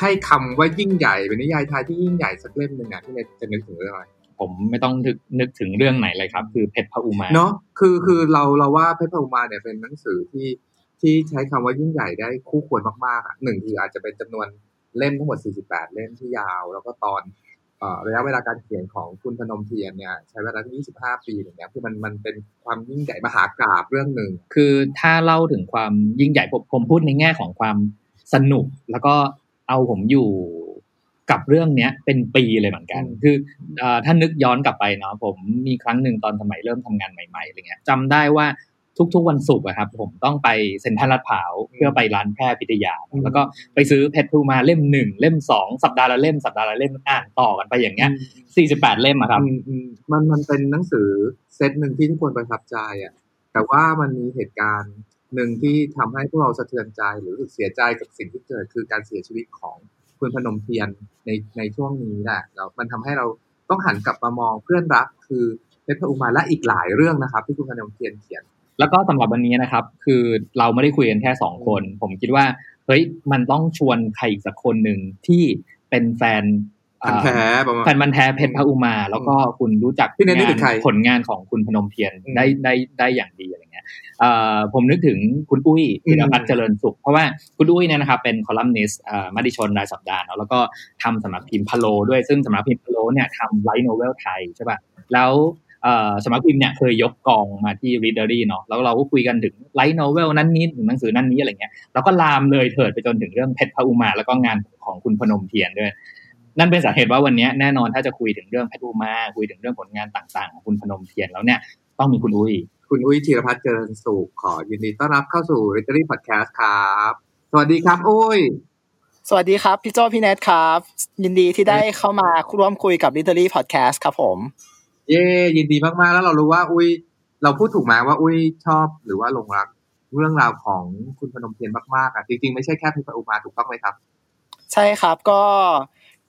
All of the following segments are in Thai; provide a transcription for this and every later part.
ให้คำว่ายิ่งใหญ่เป็นนิยายไทยที่ยิ่งใหญ่สักเล่มหนึ่งนะพี่เนทจะนึกถึงเรื่องอะไรผมไม่ต้องนึกนึกถึงเรื่องไหนเลยครับ คือเพชรพระอุมาเนาะคือคือเราเราว่าเพชรพระอุมาเนี่ยเป็นหนังสือที่ที่ใช้คำว่ายิ่งใหญ่ได้คู่ควรมากๆอะหนึ่งคืออาจจะเป็นจำนวนเล่มทั้งหมด 48 เล่มที่ยาว แล้วก็ตอนเอ่อระยะเวลาการเขียนของคุณพนมเทียนเนี่ยใช้เวลาที่25 ปีอย่างเงี้ยคือมันมันเป็นความยิ่งใหญ่มหากราบเรื่องหนึ่งคือถ้าเล่าถึงความยิ่งใหญ่ผมผมพูดในแง่ของความสนุกแล้วก็ เอาผมอยู่กับเรื่องเนี้ยเป็นปีเลยเหมือนกันอืมคือเอ่อถ้านึกย้อนกลับไปเนาะผมมีครั้งหนึ่งตอนสมัยเริ่มทำงานใหม่ๆอะไรเงี้ยจำได้ว่าทุกๆวันศุกร์อะครับ ผมต้องไปเซ็นทรัลลาดพร้าวเพื่อไปร้านแพร่พิทยา แล้วก็ไปซื้อเพชรพลูมาเล่มหนึ่งเล่มสองสัปดาห์ละเล่มสัปดาห์ละเล่มอ่านต่อกันไปอย่างเงี้ยสี่สิบแปดเล่มอะครับอืมอืมมันมันเป็นหนังสือเซตหนึ่งที่ทุกคนประทับใจอะแต่ว่ามันมีเหตุการณ์ หนึ่งที่ทำให้พวกเราสะเทือนใจหรือรู้สึกเสียใจกับสิ่งที่เกิดคือการเสียชีวิตของคุณพนมเทียนในในช่วงนี้แหละแล้วมันทำให้เราต้องหันกลับมามองเพื่อนรักคือเพชรพระอุมาและอีกหลายเรื่องนะครับ ที่คุณพนมเทียนเขียน แล้วก็สำหรับวันนี้นะครับ คือเราไม่ได้คุยกันแค่สองคน ผมคิดว่าเฮ้ยมันต้องชวนใครอีกสักคนหนึ่งที่เป็นแฟนพันธุ์แท้ประมาณแฟนพันธุ์แท้เพชรพระอุมา แล้วก็คุณรู้จักพี่เนยนึกงาถึงใครผลงานของคุณพนมเทียนอืมได้ได้ได้อย่างดีอะไรเงี้ยเอ่อ ผมนึกถึงคุณอุ้ยอืมธีรพัฒน์เจริญสุข เพราะว่าคุณอุ้ยเนี่ยนะครับเป็นคอลัมนิสต์เอ่อมติชนรายสัปดาห์เนาะแล้วก็ทำสำนักพิมพ์พะโลด้วยซึ่งสำนักพิมพ์พะโลเนี่ยทำ light novel ไทยใช่ป่ะแล้วเอ่อสำนักพิมพ์เนี่ยเคยยกกองมาที่ Readery เนาะแล้วเราก็คุยกันถึง light novel นั้นนี้ถึงหนังสือนั้นนี้อะไรเงี้ยแล้วก็ลามเลยเถิดไปจนถึงเรื่องเพชรพระอุมา แล้วก็งานของคุณพนมเทียนด้วย นั่นเป็นสาเหตุว่าวันนี้แน่นอนถ้าจะคุยถึงเรื่องเพชรอุมา คุยถึงเรื่องผลงานต่างๆของคุณพนมเทียนแล้วเนี่ยต้องมีคุณอุ้ย คุณอุ้ยธีรพัฒน์เจริญสุขขอยินดีต้อนรับเข้าสู่ r e t e r y Podcast ครับ สวัสดีครับอุ้ย สวัสดีครับ พี่โจพี่เนทครับ ยินดีที่ได้เข้ามาร่วมคุยกับ Literary Podcast ครับผม เย่ยินดีมากๆ แล้วเรารู้ว่า อุ้ย เราพูดถูกไหมว่าอุ้ยชอบหรือว่าหลงรัก เรื่องราวของคุณพนมเทียนมากๆอะจริงๆไม่ใช่แค่เพชรพระอุมาถูกต้องไหมครับ ใช่ครับก็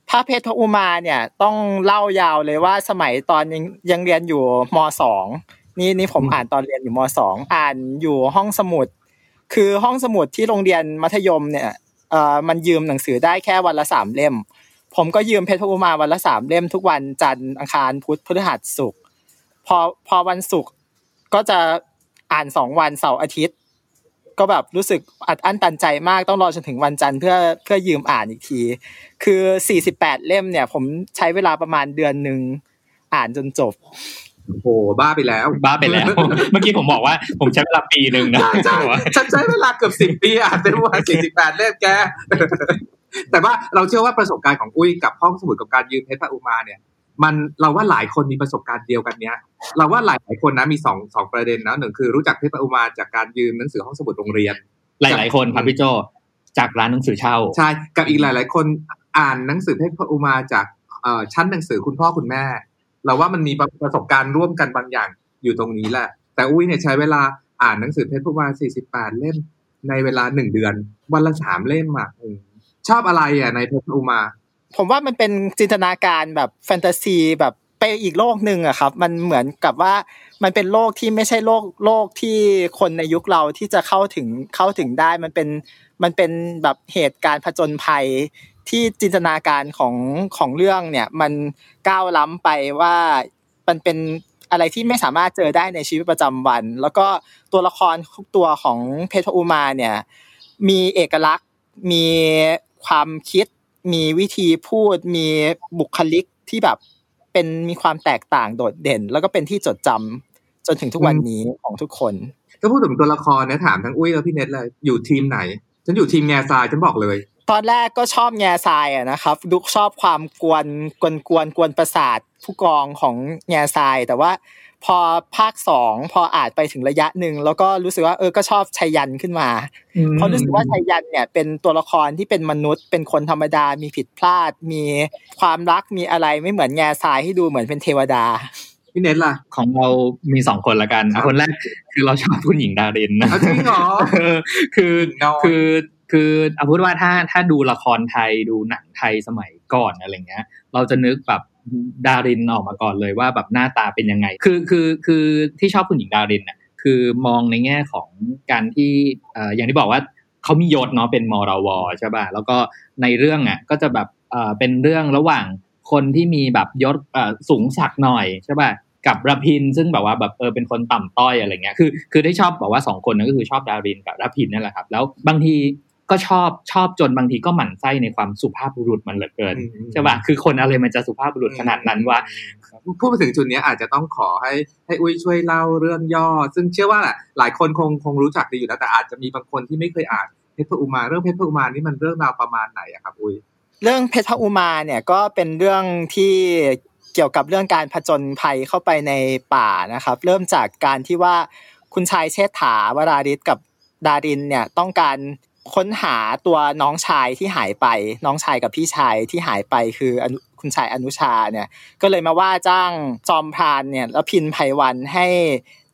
พระเพชรพระอุมาเนี่ยต้องเล่ายาวเลยว่าสมัยตอนยังยังเรียนอยู่มสอง นี่นี่ผมอ่านตอนเรียนอยู่มสองอ่านอยู่ห้องสมุด คือห้องสมุดที่โรงเรียนมัธยมเนี่ยเอ่อมันยืมหนังสือได้แค่วันละสามเล่ม ผมก็ยืมเพชรพอุมาวันละสามเล่มทุกวันจันทร์อังคารพุธพฤหัสศุกร์พอพอวันศุกร์ก็จะอ่านสองวันเสาร์อาทิตย์ ก็แบบรู้สึกอัดอั้นตันใจมากต้องรอจนถึงวันจันทร์เพื่อเพื่อยืมอ่านอีกที คือ48เล่มเนี่ย ผมใช้เวลาประมาณเดือนหนึ่งอ่านจนจบ โอ้โหบ้าไปแล้ว บ้าไปแล้ว เมื่อกี้ผมบอกว่าผมใช้เวลาปีหนึ่งนะใช่ใช่ฉันใช้เวลาเกือบสิบปีอ่านเป็นวันสี่สิบแปดเล่มแก แต่ว่าเราเชื่อว่าประสบการณ์ของอุ้ยกับห้องสมุดกับการยืมเพชรพระอุมาเนี่ย มันเราว่าหลายคนมีประสบการณ์เดียวกันเนี้ย เราว่าหลายหลายคนนะมีสองสองประเด็นนะหนึ่งคือรู้จักเพชรพระอุมาจากการยืมหนังสือห้องสมุดโรงเรียน หลายๆคนครับพี่โจจากร้านหนังสือเช่าใช่กับอีกหลายๆคนอ่านหนังสือเพชรพระอุมาจากเอ่อชั้นหนังสือคุณพ่อคุณแม่ เราว่ามันมีประสบการณ์ร่วมกันบางอย่างอยู่ตรงนี้แหละ แต่อุ้ยเนี่ยใช้เวลาอ่านหนังสือเพชรพระอุมา48เล่มในเวลาหนึ่งเดือน วันละสามเล่มอะอืมชอบอะไรอะในเพชรพระอุมา ผมว่ามันเป็นจินตนาการแบบแฟนตาซีแบบไปอีกโลกหนึ่งอะครับ มันเหมือนกับว่ามันเป็นโลกที่ไม่ใช่โลกโลกที่คนในยุคเราที่จะเข้าถึงเข้าถึงได้มันเป็นมันเป็นแบบเหตุการณ์ผจญภัย ที่จินตนาการของของเรื่องเนี่ย มันก้าวล้ำไปว่ามันเป็นอะไรที่ไม่สามารถเจอได้ในชีวิตประจำวัน แล้วก็ตัวละครทุกตัวของเพชรอุมาเนี่ย มีเอกลักษณ์ มีความคิด มีวิธีพูด มีบุคลิกที่แบบเป็นมีความแตกต่างโดดเด่น แล้วก็เป็นที่จดจำจนถึงทุกวันนี้ของทุกคนถ้าพูดถึงตัวละครเนี่ยถามทั้งอุ้ยแล้วพี่เน็ตเลยอยู่ทีมไหน ฉันอยู่ทีมแง่ทรายฉันบอกเลย ตอนแรกก็ชอบแง่ทรายอะนะครับดุกชอบความกวนกวนกวนกวนประสาทผู้กองของแง่ทราย แต่ว่าพอภาคสองพออ่านไปถึงระยะหนึ่งแล้วก็รู้สึกว่าเออก็ชอบชัยยันขึ้นมา เพราะรู้สึกว่าชัยยันเนี่ยเป็นตัวละครที่เป็นมนุษย์ เป็นคนธรรมดามีผิดพลาด มีความรักมีอะไรไม่เหมือนแง่ทรายให้ดูเหมือนเป็นเทวดาพี่เน็ตล่ะของเรามีสองคนละกันครับคนแรกคือเราชอบคุณหญิงดารินนะเอาจริงเหรอเออคือน้อยคือ คือเอาพูดว่าถ้าถ้าดูละครไทยดูหนังไทยสมัยก่อนอะไรเงี้ย เราจะนึกแบบดารินออกมาก่อนเลยว่าแบบหน้าตาเป็นยังไง คือคือคือที่ชอบคุณหญิงดารินน่ะคือมองในแง่ของการที่เอ่ออย่างที่บอกว่าเขามียศเนาะเป็นมรวใช่ป่ะแล้วก็ในเรื่องอะก็จะแบบเอ่อเป็นเรื่องระหว่างคนที่มีแบบยศเอ่อสูงสักหน่อยใช่ป่ะกับรพินซึ่งแบบว่าแบบเออเป็นคนต่ำต้อยอะไรเงี้ยคือคือได้ชอบบอกว่าสองคนนั้นก็คือชอบดารินกับรพินนั่นแหละครับ แล้วบางที ก็ชอบชอบจนบางทีก็หมั่นไส้ในความสุภาพบุรุษมันเหลือเกินใช่ป่ะคือคนอะไรมันจะสุภาพบุรุษขนาดนั้นวะพูดมาถึงจุดเนี้ยอาจจะต้องขอให้ให้อุ้ยช่วยเล่าเรื่องย่อ ซึ่งเชื่อว่าหลายคนคงคงรู้จักดีอยู่แล้วแต่อาจจะมีบางคนที่ไม่เคยอ่านเพชรพระอุมาเรื่องเพชรพระอุมานี่มันเรื่องราวประมาณไหนอะครับอุ้ยเรื่องเพชรพระอุมาเนี่ยก็เป็นเรื่องที่เกี่ยวกับเรื่องการผจญภัยเข้าไปในป่านะครับ เริ่มจากการที่ว่าคุณชายเชษฐาวราริศกับดารินเนี่ยต้องการ ค้นหาตัวน้องชายที่หายไป น้องชายกับพี่ชายที่หายไปคือคุณชายอนุชาเนี่ย ก็เลยมาว่าจ้างจอมพรานเนี่ยแล้วพินไพวันให้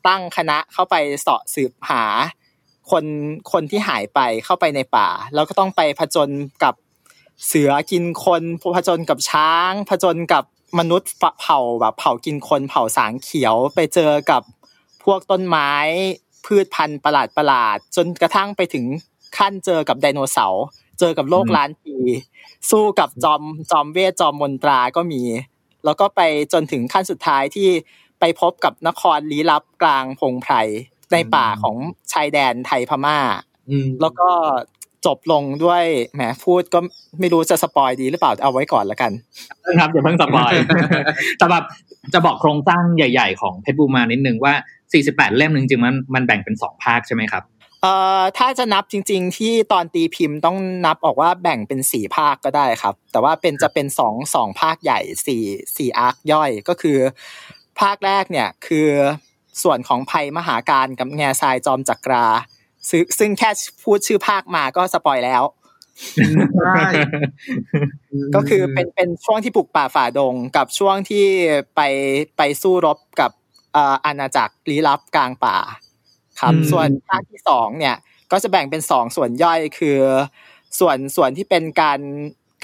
ตั้งคณะเข้าไปเสาะสืบหา คนคนที่หายไปเข้าไปในป่า แล้วก็ต้องไปผจญกับเสือกินคนผจญกับช้างผจญกับมนุษย์เผ่าแบบเผ่ากินคนเผ่าสางเขียวไปเจอกับพวกต้นไม้พืชพันธุ์ประหลาดประหลาดจนกระทั่งไปถึง ขั้นเจอกับไดโนเสาร์เจอกับโลกอืมล้านปีสู้กับจอมจอมเวทจอมมนตราก็มี แล้วก็ไปจนถึงขั้นสุดท้ายที่ไปพบกับนครลี้ลับกลางพงไพรในป่าของชายแดนไทยพม่าอืมแล้วก็จบลงด้วยแหมพูดก็ไม่รู้จะ spoil ดีหรือเปล่าเอาไว้ก่อนละกันครับอย่าเพิ่ง spoil แต่แบบจะบอกโครงสร้างใหญ่ ๆ ของเพชรพระอุมานิดนึงว่า 48 เล่มจริงๆมันมันแบ่งเป็นสองภาคใช่ไหมครับ เอ่อถ้าจะนับจริง ๆ ที่ตอนตีพิมพ์ต้องนับออกว่าแบ่งเป็นสี่ภาคก็ได้ครับ แต่ว่าเป็นจะเป็นสองสองภาคใหญ่สี่สี่ arc ย่อยก็คือ ภาคแรกเนี่ยคือส่วนของไพรมหากาฬกับแง่ทรายจอมจักราซึ่งซึ่งแค่พูดชื่อภาคมาก็สปอยแล้วใช่ก็คือเป็นเป็นช่วงที่ปลูกป่าฝ่าดงกับช่วงที่ไปไปสู้รบกับเอ่ออาณาจักรลี้ลับกลางป่า ครับอืมส่วนภาคที่สองเนี่ยก็จะแบ่งเป็นสองส่วนย่อยคือ ส่วนส่วนที่เป็นการ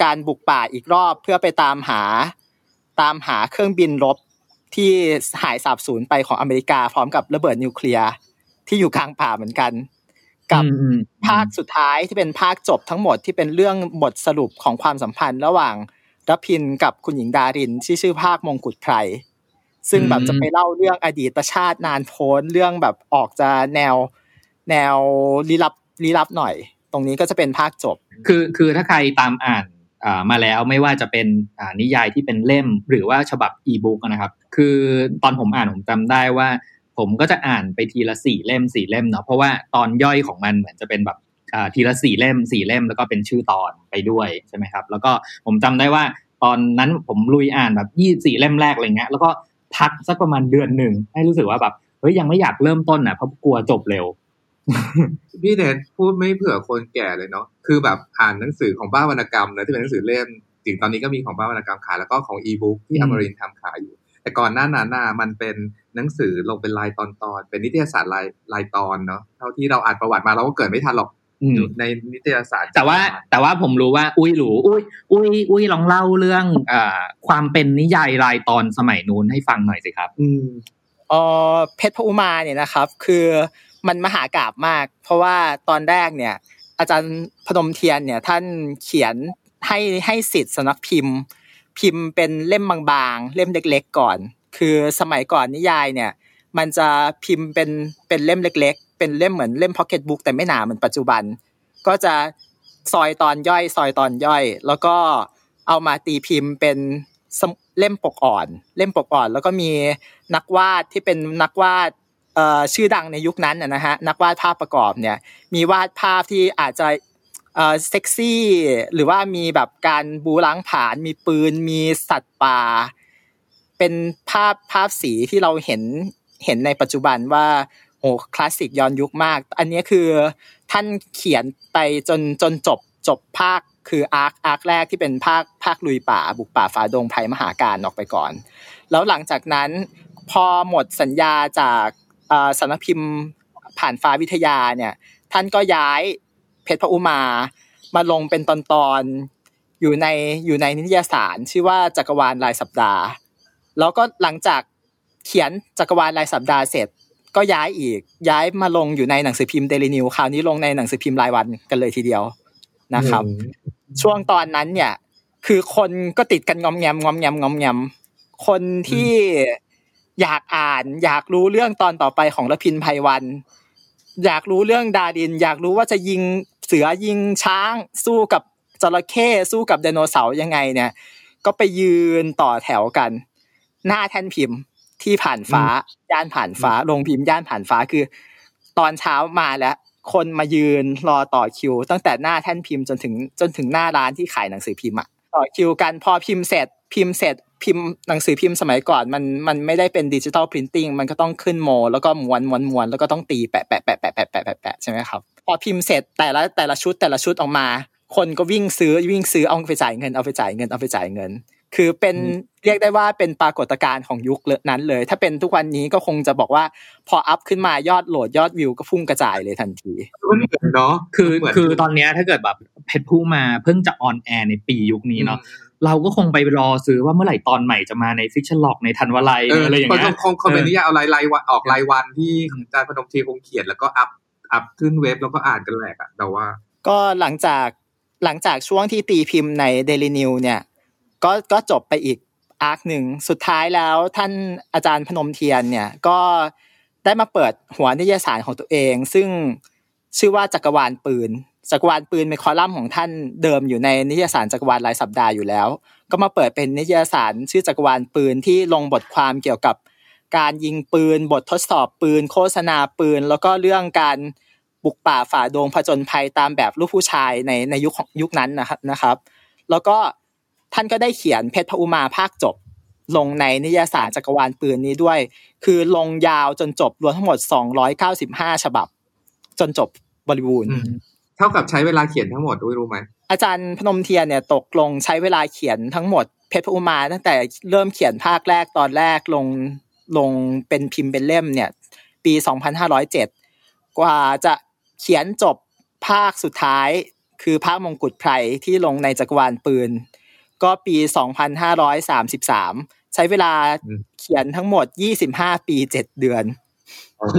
การบุกป่าอีกรอบเพื่อไปตามหา ตามหาเครื่องบินรบที่หายสาบสูญไปของอเมริกา พร้อมกับระเบิดนิวเคลียร์ที่อยู่กลางป่าเหมือนกัน กับอืมอืมภาคสุดท้ายที่เป็นภาคจบทั้งหมดที่เป็นเรื่องบทสรุปของความสัมพันธ์ ระหว่างรพินกับคุณหญิงดารินที่ชื่อภาคมงกุฎไพร ซึ่งแบบจะไปเล่าเรื่องอดีตชาตินานโพ้นเรื่องแบบออกจะแนวแนวลี้ลับลี้ลับหน่อย ตรงนี้ก็จะเป็นภาคจบ คือคือถ้าใครตามอ่านอ่ามาแล้วไม่ว่าจะเป็นอ่านิยายที่เป็นเล่มหรือว่าฉบับอีบุ๊กนะครับ คือตอนผมอ่านผมจำได้ว่า ผมก็จะอ่านไปทีละสี่เล่มสี่เล่มเนาะเพราะว่าตอนย่อยของมันเหมือนจะเป็นแบบอ่าทีละสี่เล่มสี่เล่มแล้วก็เป็นชื่อตอนไปด้วยใช่ไหมครับ แล้วก็ผมจำได้ว่าตอนนั้นผมลุยอ่านแบบยี่สี่เล่มแรกอะไรเงี้ยแล้วก็ พักสักประมาณเดือนหนึ่งให้รู้สึกว่าแบบเฮ้ยยังไม่อยากเริ่มต้นอะเพราะกลัวจบเร็วพี่เน็ตพูดไม่เผื่อคนแก่เลยเนาะคือแบบอ่านหนังสือของบ้าวรรณกรรมนะที่เป็นหนังสือเล่มจริงตอนนี้ก็มีของบ้าวรรณกรรมขายแล้วก็ของอีบุ๊กที่อมรินทร์ทำขายอยู่ แต่ก่อนหน้านั้นน่ะมันเป็นหนังสือลงเป็นลายตอนตอนเป็นนิตยสารลายลายตอนเนาะเท่าที่เราอ่านประวัติมาเราก็เกิดไม่ทันหรอก อืมอยู่ในนิตยสาร แต่ว่า แต่ว่าผมรู้ว่าอุ้ยหรูอุ้ยอุ้ยอุ้ยลองเล่าเรื่องอ่าความเป็นนิยายรายตอนสมัยนู้นให้ฟังหน่อยสิครับ อืมเออเพชรพระอุมาเนี่ยนะครับ คือมันมหากาบมาก เพราะว่าตอนแรกเนี่ย อาจารย์พนมเทียนเนี่ย ท่านเขียนให้ให้สิทธิ์สำนักพิมพ์ พิมพ์เป็นเล่มบางๆ เล่มเล็ก ๆ ก่อน คือสมัยก่อนนิยายเนี่ย มันจะพิมพ์เป็นเป็นเล่มเล็กๆ เป็นเล่มเหมือนเล่มพ็อกเก็ตบุ๊กแต่ไม่หนาเหมือนปัจจุบัน ก็จะซอยตอนย่อย ซอยตอนย่อย แล้วก็เอามาตีพิมพ์เป็นเล่มปกอ่อน เล่มปกอ่อน แล้วก็มีนักวาดที่เป็นนักวาดชื่อดังในยุคนั้นนะฮะนักวาดภาพประกอบเนี่ยมีวาดภาพที่อาจจะเซ็กซี่หรือว่ามีแบบการบูล้างผาญมีปืนมีสัตว์ป่า เป็นภาพภาพสีที่เราเห็นเห็นในปัจจุบันว่า โอ้คลาสสิกย้อนยุคมาก อันนี้คือท่านเขียนไปจนจนจบจบภาคคืออาร์คอาร์คแรกที่เป็นภาคภาคลุยป่า บุกป่าฝ่าดงภัยมหาการออกไปก่อน แล้วหลังจากนั้นพอหมดสัญญาจากสำนักพิมพ์ผ่านฟ้าวิทยาเนี่ย ท่านก็ย้ายเพชรพระอุมามาลงเป็นตอนๆอยู่ในอยู่ในนิตยสารชื่อว่าจักรวาลรายสัปดาห์ แล้วก็หลังจากเขียนจักรวาลรายสัปดาห์เสร็จ ก็ย้ายอีก ย้ายมาลงอยู่ในหนังสือพิมพ์เดลินิวคราวนี้ลงในหนังสือพิมพ์รายวันกันเลยทีเดียวนะครับ ช่วงตอนนั้นเนี่ย คือคนก็ติดกันงอมแงมงอมแงมงอมแงมคนที่อยากอ่าน อยากรู้เรื่องตอนต่อไปของละพินภัยวัน อยากรู้เรื่องดาดิน อยากรู้ว่าจะยิงเสือยิงช้างสู้กับจระเข้สู้กับไดโนเสาร์ยังไงเนี่ย ก็ไปยืนต่อแถวกัน หน้าแท่นพิมพ์ ที่ผ่านฟ้าย่านผ่านฟ้าลงพิมพ์ย่านผ่านฟ้าคือ ตอนเช้ามาแล้วคนมายืนรอต่อคิว ตั้งแต่หน้าแท่นพิมพ์จนถึงจนถึงหน้าร้านที่ขายหนังสือพิมพ์อะต่อคิวกันพอพิมพ์เสร็จพิมพ์เสร็จพิมพ์หนังสือพิมพ์สมัยก่อนมันมันไม่ได้เป็น digital printing มันก็ต้องขึ้นโม่ แล้วก็ม้วนม้วนม้วนแล้วก็ต้องตีแปะแปะแปะแปะแปะแปะแปะแปะใช่ไหมครับพอพิมพ์เสร็จแต่ละแต่ละชุดแต่ละชุดออกมา คนก็วิ่งซื้อวิ่งซื้อเอาไปจ่ายเงินเอาไปจ่ายเงินเอาไปจ่ายเงิน คือเป็นเรียกได้ว่าเป็นปรากฏการณ์ของยุคนั้นเลย ถ้าเป็นทุกวันนี้ก็คงจะบอกว่าพออัพขึ้นมายอดโหลดยอดวิวก็พุ่งกระจายเลยทันทีมันเหมือนเนาะคือเหมืนคือตอนเนี้ยถ้าเกิดแบบเพชรพระอุมาเพิ่งจะ on air ในปียุคนี้เนาะเราก็คงไปรอซื้อว่าเมื่อไหร่ตอนใหม่จะมาใน Fictionlog ในธัญวลัยเอออะไรอย่างคนเงี้ยคงคงเป็นนิยายเอารายรายวันออกรายวันที่อาจารย์พนมเทียนคงเขียนแล้วก็อัพอัพขึ้นเว็บแล้วก็อ่านกันแหลกอะแต่ว่า ก็หลังจากหลังจากช่วงที่ตีพิมพ์ใน Daily News เนี่ย ก็ก็จบไปอีกอาร์คหนึ่งสุดท้ายแล้วท่านอาจารย์พนมเทียนเนี่ยก็ได้มาเปิดหัวนิยสารของตัวเอง ซึ่งชื่อว่าจักรวาลปืน จักรวาลปืนเป็นคอลัมน์ของท่านเดิมอยู่ในนิยสารจักรวาลรายสัปดาห์อยู่แล้ว ก็มาเปิดเป็นนิยสารชื่อจักรวาลปืนที่ลงบทความเกี่ยวกับการยิงปืน บททดสอบปืน โฆษณาปืน แล้วก็เรื่องการบุกป่าฝ่าดงผจญภัยตามแบบลูกผู้ชายในในยุคยุคนั้นนะครับนะครับ แล้วก็ ท่านก็ได้เขียนเพชรพระอุมาภาคจบ ลงในนิยายสารจักรวาลปืนนี้ด้วย คือลงยาวจนจบรวมทั้งหมด 295 ฉบับ จนจบบริบูรณ์ เท่ากับใช้เวลาเขียนทั้งหมดด้วยรู้ไหม อาจารย์พนมเทียนเนี่ยตกลงใช้เวลาเขียนทั้งหมดเพชรพระอุมาตั้งแต่เริ่มเขียนภาคแรกตอนแรกลงลงเป็นพิมพ์เป็นเล่มเนี่ย ปี 2507 กว่าจะเขียนจบภาคสุดท้าย คือภาคมงกุฎไพรที่ลงในจักรวาลปืน ก็ปี 2533 ใช้เวลาเขียนทั้งหมด 25 ปี 7 เดือน โอ้โห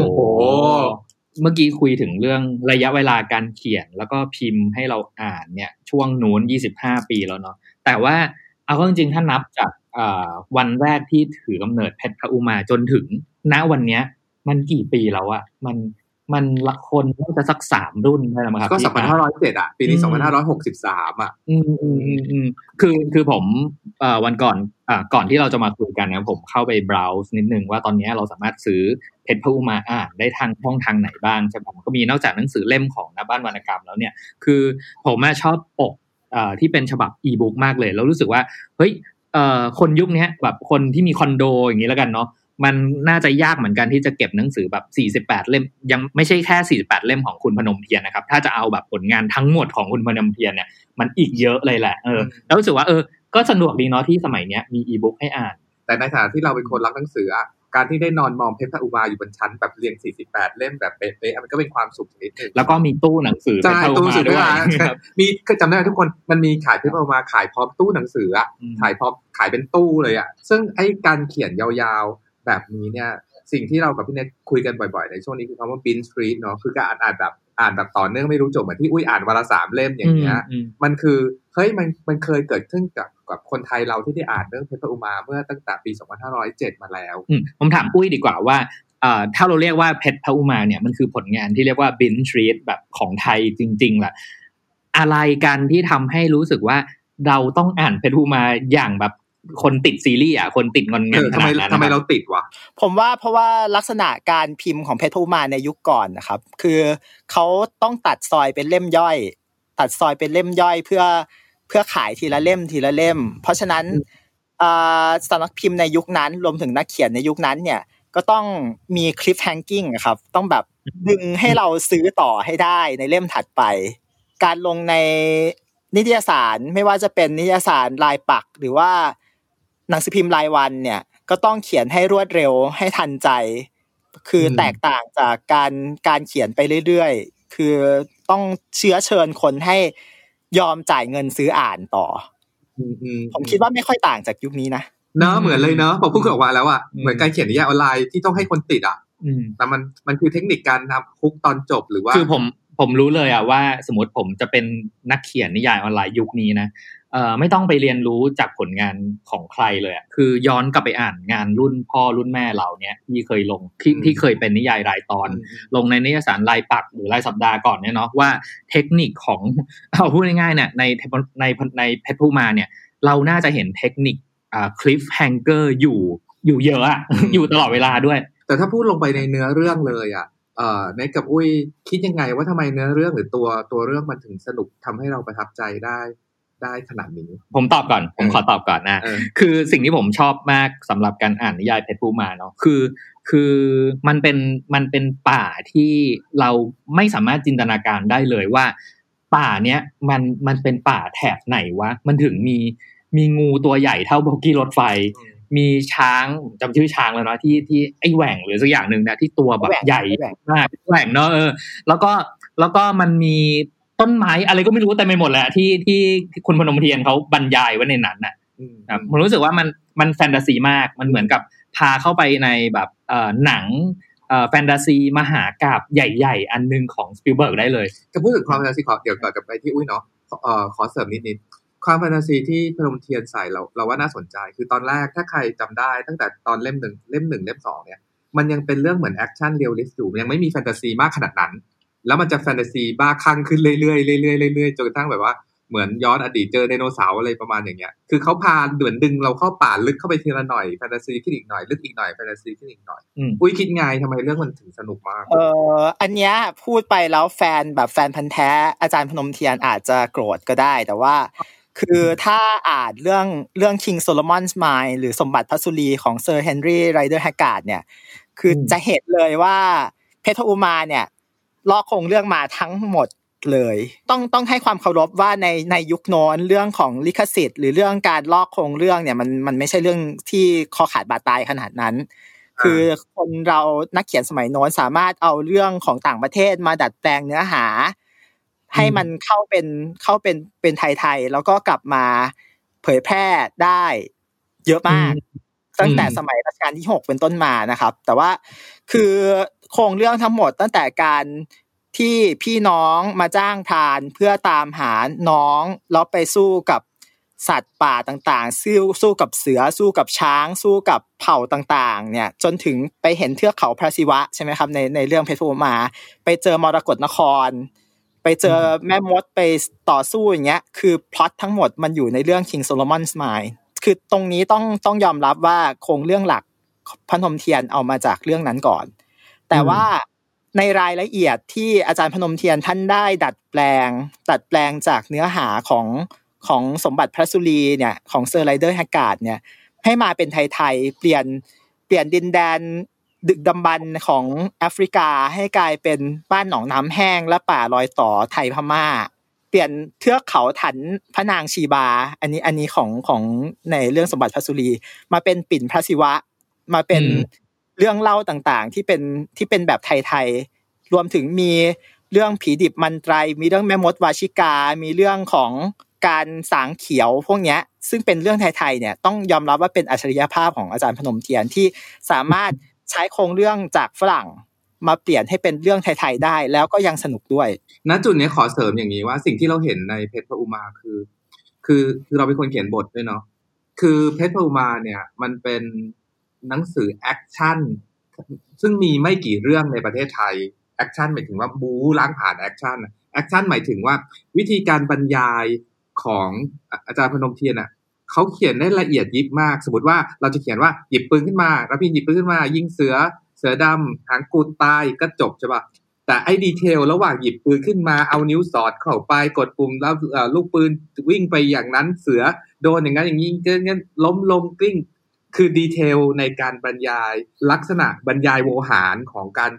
เมื่อกี้คุยถึงเรื่องระยะเวลาการเขียนแล้วก็พิมพ์ให้เราอ่านเนี่ย ช่วงนู้น 25 ปีแล้วเนาะ แต่ว่าเอาเข้าจริงๆถ้านับจากวันแรกที่ถือกำเนิดเพชรพระอุมาจนถึงณวันเนี้ย มันกี่ปีแล้วอะมัน มันละคนน่าจะสักสามรุ่นใช่ไหมครับก็สองพันห้าร้อยเจ็ดอะ ปีนี้สองพันห้าร้อยหกสิบสามอะ อืมอืมอืมอืมคือคือผมเอ่อวันก่อนอ่าก่อนที่เราจะมาคุยกันเนี่ยผมเข้าไป browse นิดนึงว่าตอนนี้เราสามารถซื้อเพชรพระอุมาอ่านได้ทางช่องทางไหนบ้างใช่ไหมก็มีนอกจากหนังสือเล่มของนบ้านวรรณกรรมแล้วเนี่ย คือผมชอบปกเอ่อที่เป็นฉบับอีบุ๊กมากเลย แล้วรู้สึกว่า เฮ้ยเอ่อคนยุคนี้แบบคนที่มีคอนโดอย่างนี้แล้วกันเนาะ มันน่าจะยากเหมือนกันที่จะเก็บหนังสือแบบ 48 เล่ม ยังไม่ใช่แค่ 48 เล่มของคุณพนมเทียนนะครับ ถ้าจะเอาแบบผลงานทั้งหมดของคุณพนมเทียนเนี่ย มันอีกเยอะเลยแหละ เออ แล้วรู้สึกว่าเออ ก็สะดวกดีเนาะที่สมัยเนี้ยมีอีบุ๊กให้อ่าน แต่ในฐานะที่เราเป็นคนรักหนังสืออะ การที่ได้นอนมองเพชรพระอุมาอยู่บนชั้นแบบเรียง 48 เล่มแบบเป๊ะๆ มันก็เป็นความสุขชนิดหนึ่งแล้วก็มีตู้หนังสือใช่เพชรพระอุตู้หนัมางสือด้ด้ววยยมีก็จำได้ทุกคน มันมีขายเพชรพระอุมาขายพร้อมตู้หนังสืออะ ขายพร้อมขายเป็นตู้เลยอะ ซึ่งไอ้การเขียนยาวๆ แบบนี้เนี่ย สิ่งที่เรากับพี่เน็ตคุยกันบ่อยๆ ในช่วงนี้คือคำว่าบินสตรีทเนาะคือการอ่านอ่านแบบอ่านแบบต่อเนื่องไม่รู้จบเหมือนที่อุ้ยอ่านวันละสามเล่มอย่างเงี้ย มันคือเฮ้ยมันมันเคยเกิดขึ้นกับกับคนไทยเราที่ได้อ่านเรื่องเพชรอุมาเมื่อตั้งแต่ปี 2507 มาแล้ว ผมถามปุ้ยดีกว่าว่าถ้าเราเรียกว่าเพชรพระอุมาเนี่ยมันคือผลงานที่เรียกว่าบินทรีตแบบของไทยจริงๆแหละอะไรกันที่ทำให้รู้สึกว่าเราต้องอ่านเพชรอุมาอย่างแบบ คนติดซีรีส์อะคนติดงอนงันขนาดนั้นทำไมเราติดวะผมว่าเพราะว่าลักษณะการพิมพ์ของเพชรภูมาในยุคก่อนนะครับ คือเขาต้องตัดซอยเป็นเล่มย่อย ตัดซอยเป็นเล่มย่อยเพื่อเพื่อขายทีละเล่มทีละเล่ม เพราะฉะนั้นอ่าสำนักพิมพ์ในยุคนั้น รวมถึงนักเขียนในยุคนั้นเนี่ยก็ต้องมีคลิปแฮงกิ้งครับ ต้องแบบดึงให้เราซื้อต่อให้ได้ในเล่มถัดไป การลงในนิตยสารไม่ว่าจะเป็นนิตยสารลายปักหรือว่า หนังสือพิมพ์รายวันเนี่ย ก็ต้องเขียนให้รวดเร็วให้ทันใจ คือแตกต่างจากการการเขียนไปเรื่อยๆ คือต้องเชื้อเชิญคนให้ยอมจ่ายเงินซื้ออ่านต่ออืมอืผมคิดว่าไม่ค่อยต่างจากยุคนี้นะเนอะเหมือนเลยเนอะพอพูดออกมาแล้วอะอืมเหมือนการเขียนนิยายออนไลน์ที่ต้องให้คนติดอะอืมแต่มันมันคือเทคนิคการทำฮุกตอนจบหรือว่าคือผมผมรู้เลยอะว่า สมมติผมจะเป็นนักเขียนนิยายออนไลน์ยุคนี้นะเอ่อ ไม่ต้องไปเรียนรู้จากผลงานของใครเลยอะคือย้อนกลับไปอ่านงานรุ่นพ่อรุ่นแม่เราเนี่ยที่เคยลงที่อืมที่เคยเป็นนิยายรายตอน ลงในนิยายสารรายปักหรือรายสัปดาห์ก่อนเนี่ยเนาะว่าเทคนิคของเอาพูดง่ายๆเนี่ยในในในเพชรผู้มาเนี่ย เราน่าจะเห็นเทคนิคอ่าคลิฟแฮงเกอร์อยู่อยู่เยอะอะอยู่ตลอดเวลาด้วย แต่ถ้าพูดลงไปในเนื้อเรื่องเลยอะเอ่อในกับอุ้ยคิดยังไงว่าทำไมเนื้อเรื่องหรือตัวตัวเรื่องมันถึงสนุกทำให้เราประทับใจได้ ได้ขนาดนี้ ผมตอบก่อน ผมเออขอตอบก่อนนะเออคือสิ่งที่ผมชอบมากสำหรับการอ่านนิยายเพชรภูมาเนาะคือ คือมันเป็นมันเป็นป่าที่เราไม่สามารถจินตนาการได้เลยว่า ป่าเนี้ยมันมันเป็นป่าแถบไหนวะมันถึงมีมีงูตัวใหญ่เท่าโบกี้รถไฟ มีช้างจำชื่อช้างแล้วเนาะที่ที่ไอ้แหว่งหรือสักอย่างหนึ่งนะที่ตัวแบบแหว่งใหญ่แหว่งมากแหว่งเนาะเออแล้วก็แล้วก็มันมี ต้นไม้อะไรก็ไม่รู้เต็มไปหมดแหละที่ที่ที่คุณพนมเทียนเขาบรรยายไว้ในนั้นน่ะอืมครับผมรู้สึกว่ามันมันแฟนตาซีมากมันเหมือนกับพาเข้าไปในแบบเอ่อหนังเอ่อแฟนตาซีมหากาพย์ใหญ่ ๆ อันหนึ่งของสปิลเบิร์กได้เลย จะพูดถึงความแฟนตาซีขอเดี๋ยวก่อนกลับไปที่อุ้ยเนาะขอเอ่อขอเสริมนิดนิดความแฟนตาซีที่พนมเทียนใส่เราเราว่าน่าสนใจ คือตอนแรกถ้าใครจำได้ตั้งแต่ตอนเล่มหนึ่งเล่มหนึ่งเล่มสองเนี่ยมันยังเป็นเรื่องเหมือนแอคชั่น realist อยู่มันยังไม่มีแฟนตาซีมากขนาดนั้น แล้วมันจะแฟนตาซีบ้าคลั่งขึ้นเรื่อยๆเรื่อยๆเรื่อยๆจนกระทั่งแบบว่าเหมือนย้อนอดีตเจอไดโนเสาร์อะไรประมาณอย่างเงี้ย คือเขาพาเดินดึงเราเข้าป่าลึกเข้าไปทีละหน่อยแฟนตาซีขึ้นอีกหน่อยลึกอีกหน่อยแฟนตาซีขึ้นอีกหน่อยอืมอุ้ยคิดไงทำไมเรื่องมันถึงสนุกมาก เอออันเนี้ยพูดไปแล้วแฟนแบบแฟนพันธุ์แท้อาจารย์พนมเทียนอาจจะโกรธก็ได้แต่ว่า คือถ้าอ่านเรื่องเรื่อง King Solomon's Mine หรือสมบัติพระศุลีของเซอร์เฮนรี่ไรเดอร์แฮกการ์ดเนี่ย คืออืมจะเห็นเลยว่าเพชรพระอุมาเนี่ย ลอกโครงเรื่องมาทั้งหมดเลย ต้องต้องให้ความเคารพว่าในในยุคโน้นเรื่องของลิขสิทธิ์ หรือเรื่องการลอกโครงเรื่องเนี่ยมันมันไม่ใช่เรื่องที่คอขาดบาดตายขนาดนั้น คือคนเรานักเขียนสมัยโน้นสามารถเอาเรื่องของต่างประเทศมาดัดแปลงเนื้อหา ให้มันเข้าเป็นเข้าเป็นเป็นไทยๆแล้วก็กลับมาเผยแพร่ได้เยอะมากตั้งแต่สมัยรัชกาลที่หกเป็นต้นมานะครับ แต่ว่าคือ โครงเรื่องทั้งหมดตั้งแต่การที่พี่น้องมาจ้างพรานเพื่อตามหาน้องแล้วไปสู้กับสัตว์ป่าต่างๆ สู้สู้กับเสือสู้กับช้าง สู้กับเผ่าต่างๆ เนี่ย จนถึงไปเห็นเทือกเขาพระศิวะใช่ไหมครับในในเรื่องเพชรภูมา ไปเจอมรกตนคร ไปเจอแม่มดไปต่อสู้อย่างเงี้ยคือพล็อตทั้งหมดมันอยู่ในเรื่อง King Solomon's Mine คือตรงนี้ต้องต้องยอมรับว่าโครงเรื่องหลักพนมเทียนเอามาจากเรื่องนั้นก่อน แต่ว่าในรายละเอียดที่อาจารย์พนมเทียนท่านได้ดัดแปลง ดัดแปลงจากเนื้อหาของของสมบัติพระศุลีเนี่ยของเซอร์ไรเดอร์แฮกการ์ดเนี่ยให้มาเป็นไทยๆเปลี่ยนเปลี่ยนดินแดนดึกดำบรรพ์ของแอฟริกาให้กลายเป็นบ้านหนองน้ำแห้งและป่ารอยต่อไทยพม่า เปลี่ยนเทือกเขาถันพระนางชีบา อันนี้อันนี้ของของในเรื่องสมบัติพระสุรี มาเป็นปิ่นพระศิวะ มาเป็นอืม เรื่องเล่าต่างๆ ที่เป็นที่เป็นแบบไทยๆรวมถึงมีเรื่องผีดิบมันไตรมีเรื่องแม่มดวาชิกา มีเรื่องของการสางเขียวพวกเนี้ยซึ่งเป็นเรื่องไทยๆเนี่ยต้องยอมรับว่าเป็นอัจฉริยภาพของอาจารย์พนมเทียนที่สามารถใช้โครงเรื่องจากฝรั่งมาเปลี่ยนให้เป็นเรื่องไทยๆได้ แล้วก็ยังสนุกด้วย ณจุดนี้ขอเสริมอย่างนี้ว่าสิ่งที่เราเห็นในเพชรพระอุมาคือ คือคือเราเป็นคนเขียนบทด้วยเนาะคือเพชรพระอุมาเนี่ย มันเป็น หนังสือแอคชั่นซึ่งมีไม่กี่เรื่องในประเทศไทยแอคชั่นหมายถึงว่าบู๊ล้างผลาญแอคชั่นแอคชั่นหมายถึงว่าวิธีการบรรยายของอาจารย์พนมเทียนอะเขาเขียนได้ละเอียดยิบมาก สมมติว่าเราจะเขียนว่าหยิบปืนขึ้นมาแล้วพี่หยิบปืนขึ้นมา ยิงเสือเสือดำหางกูดตายก็จบใช่ปะแต่ไอ้ detail ระหว่างหยิบปืนขึ้นมาเอานิ้วสอดเข้าไปกดปุ่มแล้วลูกปืนวิ่งไปอย่างนั้นเสือโดนอย่างนั้นอย่างนี้เงี้ยล้มลงกลิ้ง คือ detail ในการบรรยายลักษณะบรรยายโวหารของการ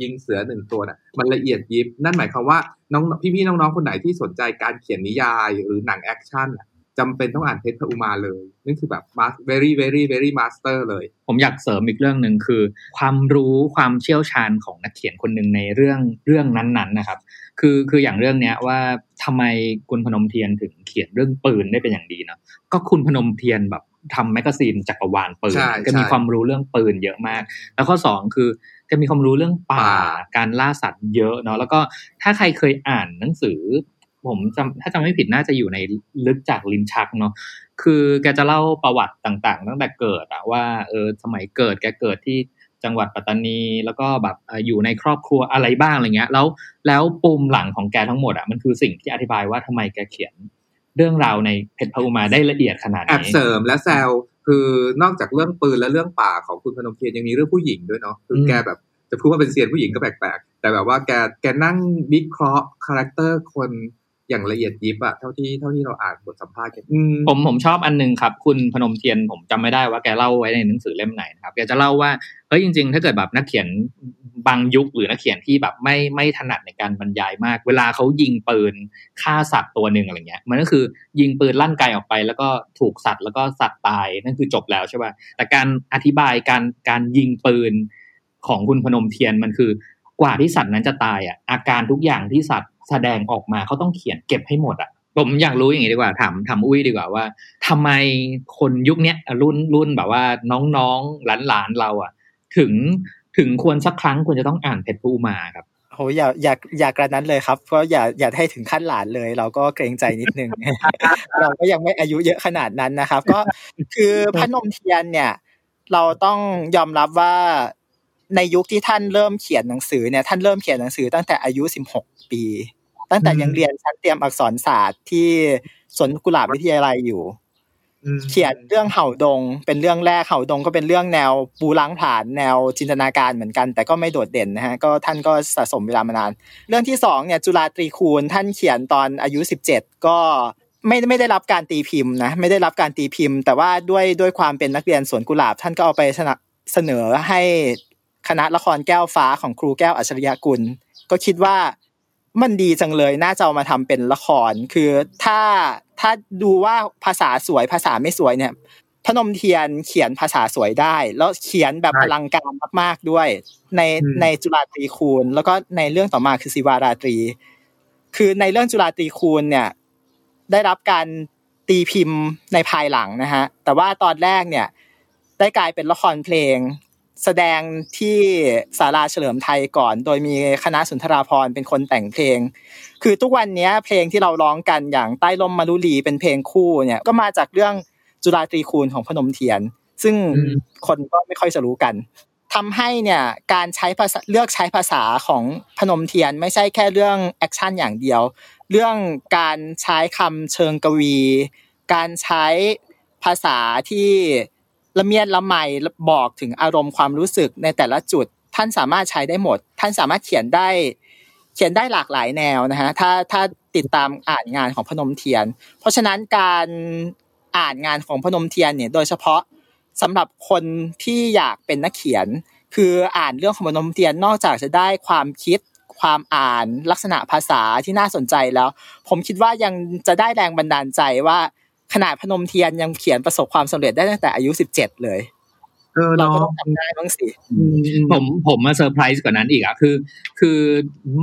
ยิงเสือหนึ่งตัวน่ะมันละเอียดยิบ นั่นหมายความว่าน้องพี่ๆน้องๆคนไหนที่สนใจการเขียนนิยายหรือหนังแอคชั่นน่ะจำเป็นต้องอ่านเพชรพระอุมาเลยนี่คือแบบ very very very master เลย ผมอยากเสริมอีกเรื่องหนึ่งคือ ความรู้ความเชี่ยวชาญของนักเขียนคนหนึ่งในเรื่องเรื่องนั้นๆนะครับ คือคืออย่างเรื่องเนี้ยว่าทำไมคุณพนมเทียนถึงเขียนเรื่องปืนได้เป็นอย่างดีเนาะก็คุณพนมเทียนแบบ ทำ magazine จักรวาลปืนใช่ก็มีใช่ความรู้เรื่องปืนเยอะมาก แล้วข้อสองคือจะมีความรู้เรื่องป่าป่าการล่าสัตว์เยอะเนาะแล้วก็ถ้าใครเคยอ่านหนังสือ ผมจำถ้าจำไม่ผิดน่าจะอยู่ในลึกจากลิ้นชักเนาะคือแกจะเล่าประวัติต่างๆ ตั้งแต่เกิดอะว่าเออสมัยเกิดแกเกิดที่จังหวัดปัตตานีแล้วก็แบบเอ่ออยู่ในครอบครัวอะไรบ้างอะไรเงี้ย แล้วแล้วปูมหลังของแกทั้งหมดอะมันคือสิ่งที่อธิบายว่าทำไมแกเขียน เรื่องราวในเพชรพระอุมาได้ละเอียดขนาดแอบนี้เสริมและแซวคือนอกจากเรื่องปืนและเรื่องป่าของคุณพนมเทียนยังมีเรื่องผู้หญิงด้วยเนาะคืออืมแกแบบจะพูดว่าเป็นเซียนผู้หญิงก็แปลกๆ แต่แบบว่าแกแกนั่งวิเคราะห์ character คนอย่างละเอียดยิบอะเท่าที่เท่าที่เราอ่านบทสัมภาษณ์กันอืมผมผมชอบอันหนึ่งครับ คุณพนมเทียนผมจำไม่ได้ว่าแกเล่าไว้ในหนังสือเล่มไหนนะครับ แกจะเล่าว่าเฮ้ยจริง ๆ ถ้าเกิดแบบนักเขียน บางยุคหรือนักเขียนที่แบบไม่ไม่ถนัดในการบรรยายมาก เวลาเขายิงปืนฆ่าสัตว์ตัวหนึ่งอะไรเงี้ย มันก็คือยิงปืนลั่นไกลออกไป แล้วก็ถูกสัตว์แล้วก็สัตว์ตายนั่นคือจบแล้วใช่ป่ะแต่การอธิบายการการยิงปืนของคุณพนมเทียนมันคือกว่าที่สัตว์นั้นจะตายอะอาการทุกอย่างที่สัตว์แสดงออกมาเขาต้องเขียนเก็บให้หมดอะผมอยากรู้อย่างนี้ดีกว่าถามถามอุ้ยดีกว่าว่าทำไมคนยุคเนี้ยรุ่นรุ่นแบบว่าน้องๆหลานๆเราอะ ถึง ถึงควรสักครั้งควรจะต้องอ่านเพชรภูมาครับโหอย่าอย่าอย่ากระนั้นเลยครับก็อย่าอย่าให้ถึงขั้นหลานเลย เราก็เกรงใจนิดนึง เราก็ยังไม่อายุเยอะขนาดนั้นนะครับ ก็คือพระนมเทียนเนี่ย เราต้องยอมรับว่าในยุคที่ท่านเริ่มเขียนหนังสือเนี่ยท่านเริ่มเขียนหนังสือตั้งแต่อายุ16ปี ตั้งแต่ยังเรียนชั้นเตรียมอักษรศาสตร์ที่สวนกุหลาบวิทยาลัยอยู่ เขียนเรื่องเห่าดง เป็นเรื่องแรกเห่าดงก็เป็นเรื่องแนวปูล้างผลาญแนวจินตนาการเหมือนกัน แต่ก็ไม่โดดเด่นนะฮะก็ท่านก็สะสมเวลามานาน เรื่องที่สองเนี่ยจุฬาตรีคูณท่านเขียนตอนอายุสิบเจ็ดก็ไม่ไม่ได้รับการตีพิมพ์นะไม่ได้รับการตีพิมพ์ แต่ว่าด้วยด้วยความเป็นนักเรียนสวนกุหลาบ ท่านก็เอาไปเสนอให้คณะละครแก้วฟ้าของครูแก้วอัจฉริยกุล ก็คิดว่ามันดีจังเลยน่าจะเอามาทำเป็นละคร คือถ้า ถ้าดูว่าภาษาสวยภาษาไม่สวยเนี่ย พนมเทียนเขียนภาษาสวยได้ แล้วเขียนแบบใช่อลังการมาก ๆด้วย ในอืมในจุฬาตรีคูณ แล้วก็ในเรื่องต่อมาคือศิวาราตรี คือในเรื่องจุฬาตรีคูณเนี่ย ได้รับการตีพิมพ์ในภายหลังนะฮะแต่ว่าตอนแรกเนี่ย ได้กลายเป็นละครเพลง แสดงที่ศาลาเฉลิมไทยก่อน โดยมีคณะสุนทราภรณ์เป็นคนแต่งเพลง คือทุกวันเนี้ยเพลงที่เราร้องกันอย่างใต้ลมมารุลีเป็นเพลงคู่เนี่ยก็มาจากเรื่องจุฬาตรีคูณของพนมเทียน ซึ่งอืมคนก็ไม่ค่อยจะรู้กันทำให้เนี่ยการใช้ภาษาเลือกใช้ภาษาของพนมเทียน ไม่ใช่แค่เรื่องแอคชั่นอย่างเดียว เรื่องการใช้คำเชิงกวี การใช้ภาษาที่ ละเมียดละไมบอกถึงอารมณ์ความรู้สึกในแต่ละจุด ท่านสามารถใช้ได้หมด ท่านสามารถเขียนได้ เขียนได้หลากหลายแนวนะฮะถ้าถ้าติดตามอ่านงานของพนมเทียน เพราะฉะนั้นการอ่านงานของพนมเทียนเนี่ยโดยเฉพาะสำหรับคนที่อยากเป็นนักเขียน คืออ่านเรื่องของพนมเทียนนอกจากจะได้ความคิดความอ่านลักษณะภาษาที่น่าสนใจแล้ว ผมคิดว่ายังจะได้แรงบันดาลใจว่า ขนาดพนมเทียนยังเขียนประสบความสำเร็จได้ตั้งแต่อายุสิบเจ็ดเลยเออเราเนาะก็ต้องทำได้บ้างสิอืมอืมผมผมมาเซอร์ไพรส์กว่านั้นอีกอะคือ คือ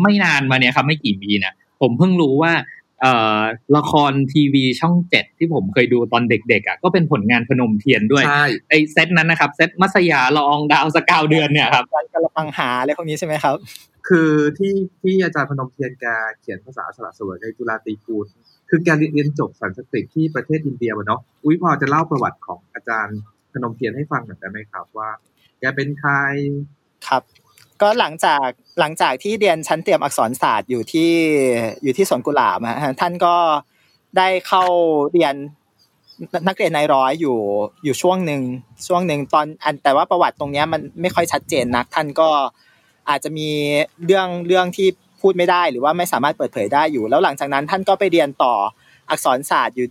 ไม่นานมาเนี่ยครับไม่กี่ปีนะผมเพิ่งรู้ว่าเอ่อละครทีวีช่องเจ็ดที่ผมเคยดูตอนเด็กๆอะก็เป็นผลงานพนมเทียนด้วยใช่ไอ้เซตนั้นนะครับ เซตมัสยาละอองดาวสกาวเดือนเนี่ยครับการกัลปังหาอะไรพวกนี้ใช่ไหมครับ คือที่ที่อาจารย์พนมเทียนแกเขียนภาษาสละสลวยในจุฬาตีกูลคือแกเรียนจบสันสกฤตที่ประเทศอินเดียมาเนาะอุ้ยพอจะเล่าประวัติของอาจารย์พนมเทียนให้ฟังหน่อยได้ไหมครับว่า แกเป็นใครครับก็หลังจากหลังจากที่เรียนชั้นเตรียมอักษรศาสตร์อยู่ที่อยู่ที่สวนกุหลาบฮะท่านก็ได้เข้าเรียนนักเรียนนายร้อยอยู่อยู่ช่วงหนึ่งช่วงหนึ่งตอนอันแต่ว่าประวัติตรงเนี้ยมันไม่ค่อยชัดเจนนักท่านก็ อาจจะมีเรื่องเรื่องที่พูดไม่ได้หรือว่าไม่สามารถเปิดเผยได้อยู่ แล้วหลังจากนั้นท่านก็ไปเรียนต่ออักษรศาสตร์อยู่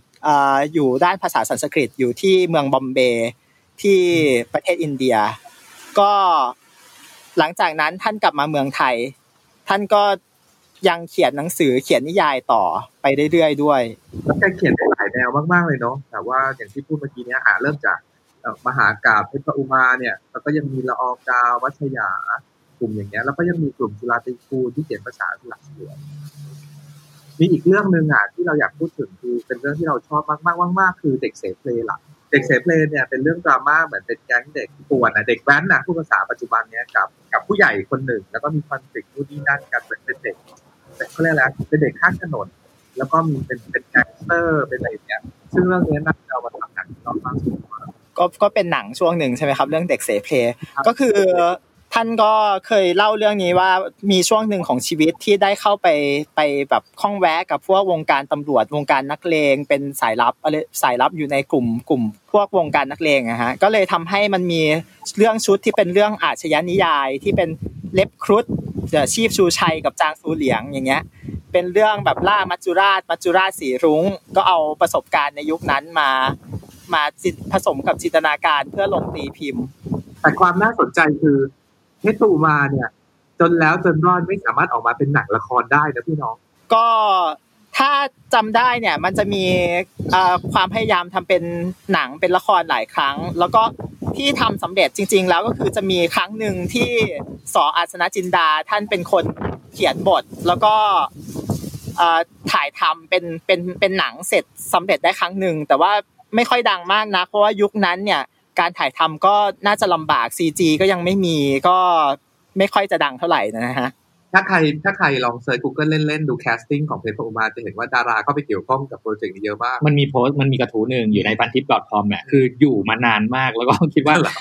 อยู่ด้านภาษาสันสกฤตอยู่ที่เมืองบอมเบย์ที่ประเทศอินเดีย ก็หลังจากนั้นท่านกลับมาเมืองไทย ท่านก็ยังเขียนหนังสือเขียนนิยายต่อไปเรื่อยๆด้วยแล้วแกเขียนได้หลายแนวมากๆเลยเนาะแต่ว่าอย่างที่พูดเมื่อกี้เนี้ยอ่าเริ่มจากมหากาพย์เพชรอุมาเนี่ย แล้วก็ยังมีละอองดาววัชยา ลุ่มอย่างเงี้ยแล้วก็ยังมีกลุ่มจุฬาตรีคูณที่เขียนภาษาหลักเสือมีอีกเรื่องหนึ่งอะที่เราอยากพูดถึงคือเป็นเรื่องที่เราชอบมากๆมากๆคือเด็กเสเพลล่ะเด็กเสเพลเนี่ยเป็นเรื่องดราม่าเหมือนเป็นแก๊งเด็กป่วนอะเด็กแว้นน่ะพูดภาษาปัจจุบันเนี้ยกับกับผู้ใหญ่คนหนึ่ง แล้วก็มีคอนฟ lict นู่นนี่นั่นกันเป็นเป็นเด็กเป็นเขาเรียกอะไรเป็นเด็กข้างถนน แล้วก็มีเป็นเป็นแก๊งสเตอร์เป็นอะไรอย่างเงี้ยซึ่งเรื่องนี้น่าจะเอามาทำหนังเรามากสุดว่าก็ก็เป็นหนังช่วงหนึ่งใช่ไหมครับ เรื่องเด็กเสเพลก็คือ ท่านก็เคยเล่าเรื่องนี้ว่ามีช่วงหนึ่งของชีวิตที่ได้เข้าไปไปแบบข้องแวะกับพวกวงการตำรวจวงการนักเลง เป็นสายลับอะไรสายลับอยู่ในกลุ่มกลุ่ม พวกวงการนักเลงนะฮะก็เลยทำให้มันมีเรื่องชุดที่เป็นเรื่องอาชญานิยายที่เป็นเล็บครุฑเอ่อชีพชูชัยกับจางซูเหลียงอย่างเงี้ยเป็นเรื่องแบบล่ามัจจุราชมัจจุราชสีรุ้ง ก็เอาประสบการณ์ในยุคนั้นมามาจิตผสมกับจินตนาการเพื่อลงตีพิมพ์ แต่ความน่าสนใจคือ เพชรตูมาเนี่ย จนแล้วจนรอดไม่สามารถออกมาเป็นหนังละครได้นะพี่น้อง ก็ถ้าจำได้เนี่ยมันจะมีความพยายามทำเป็นหนังเป็นละครหลายครั้ง แล้วก็ที่ทำสำเร็จจริง ๆ แล้วก็คือจะมีครั้งหนึ่งที่สออาสนะจินดาท่านเป็นคนเขียนบท แล้วก็ถ่ายทำเป็นเป็นเป็นหนังเสร็จสำเร็จได้ครั้งหนึ่งแต่ว่าไม่ค่อยดังมากนะเพราะว่ายุคนั้นเนี่ย การถ่ายทำก็น่าจะลำบาก CG ก็ยังไม่มีก็ไม่ค่อยจะดังเท่าไหร่นะฮะถ้าใครถ้าใครลอง search Google เล่น ๆ ดู casting ของเพชรพระอุมาจะเห็นว่าดาราเข้าไปเกี่ยวข้องกับโปรเจกต์นี้เยอะมาก มันมีโพสต์มันมีกระทู้หนึ่งอยู่ในพันทิป .com เนี่ยคืออยู่มานานมากแล้วก็คิดว่าเหรอ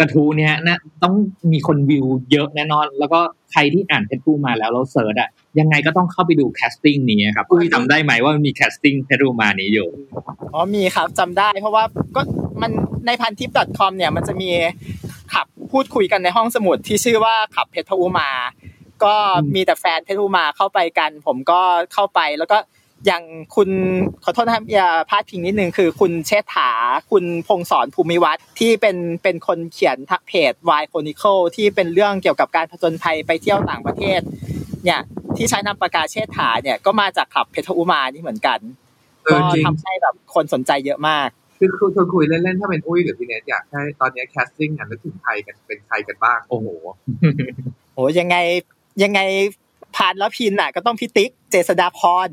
กระทู้เนี้ยนะต้องมีคนวิวเยอะแน่นอน แล้วก็ใครที่อ่านเพชรพระอุมาแล้วแล้ว search อะยังไงก็ต้องเข้าไปดู casting นี้ครับอุ้ยจำได้ไหมว่ามันมี casting เพชรพระอุมานี้อยู่อ๋อมีครับจำได้ เพราะว่าก็มันในพันทิป .com เนี่ยมันจะมีขับพูดคุยกันในห้องสมุดที่ชื่อว่าขับเพชรอุมา ก็มีแต่แฟนเพชรอุมาเข้าไปกัน ผมก็เข้าไปแล้วก็ อย่างคุณขอโทษนะครับอย่าพลาดพิงนิดนึงคือคุณเชษฐา คุณพงศรภูมิวัฒน์ที่เป็นเป็นคนเขียนทักเพจ Y Chronicle ที่เป็นเรื่องเกี่ยวกับการผจญภัยไปเที่ยวต่างประเทศ เนี่ยที่ใช้นามปากกาเชษฐาเนี่ยก็มาจากขับเพชรอุมานี่เหมือนกันเออก็จริงทำให้แบบคนสนใจเยอะมากคือคือคือคุยเล่นๆถ้าเป็นอุ้ยหรือพี่เนทอยากให้ตอนนี้ casting อะนึกถึงใครกันเป็นใครกันบ้าง โอ้โหโอ้ยังไงยังไง พรานรพินทร์อะ ก็ต้องพี่ติ๊กเจษฎาภรณ์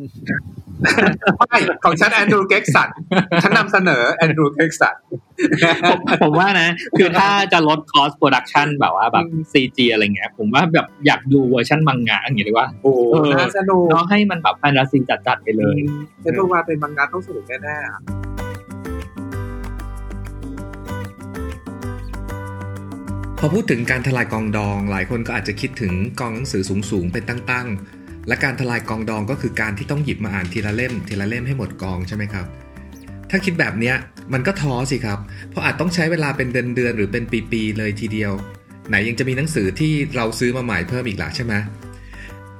ไม่ของฉันแอนดรูว์เกร้กสันฉันนำเสนอแอนดรูว์เกร้กสันผมผมว่านะ คือถ้าจะลด cost production แบบว่าแบบ CG อะไรเงี้ย ผมว่าแบบอยากดูเวอร์ชันมังงะอย่างเงี้ยเลยว่า โอ้โหเออน่าสนุกเนาะให้มันแบบแฟนตาซีจัดๆไปเลยเพชรตูมาเป็นมังงะต้องสนุกแน่ๆ อพอพูดถึงการทลายกองดอง หลายคนก็อาจจะคิดถึงกองหนังสือสูงๆเป็นตั้งๆ และการทลายกองดองก็คือการที่ต้องหยิบมาอ่านทีละเล่ม ทีละเล่มให้หมดกองใช่ไหมครับ ถ้าคิดแบบเนี้ยมันก็ท้อสิครับ เพราะอาจต้องใช้เวลาเป็นเดือนๆหรือเป็นปีๆเลยทีเดียว ไหนยังจะมีหนังสือที่เราซื้อมาใหม่เพิ่มอีกหล่ะใช่ไหม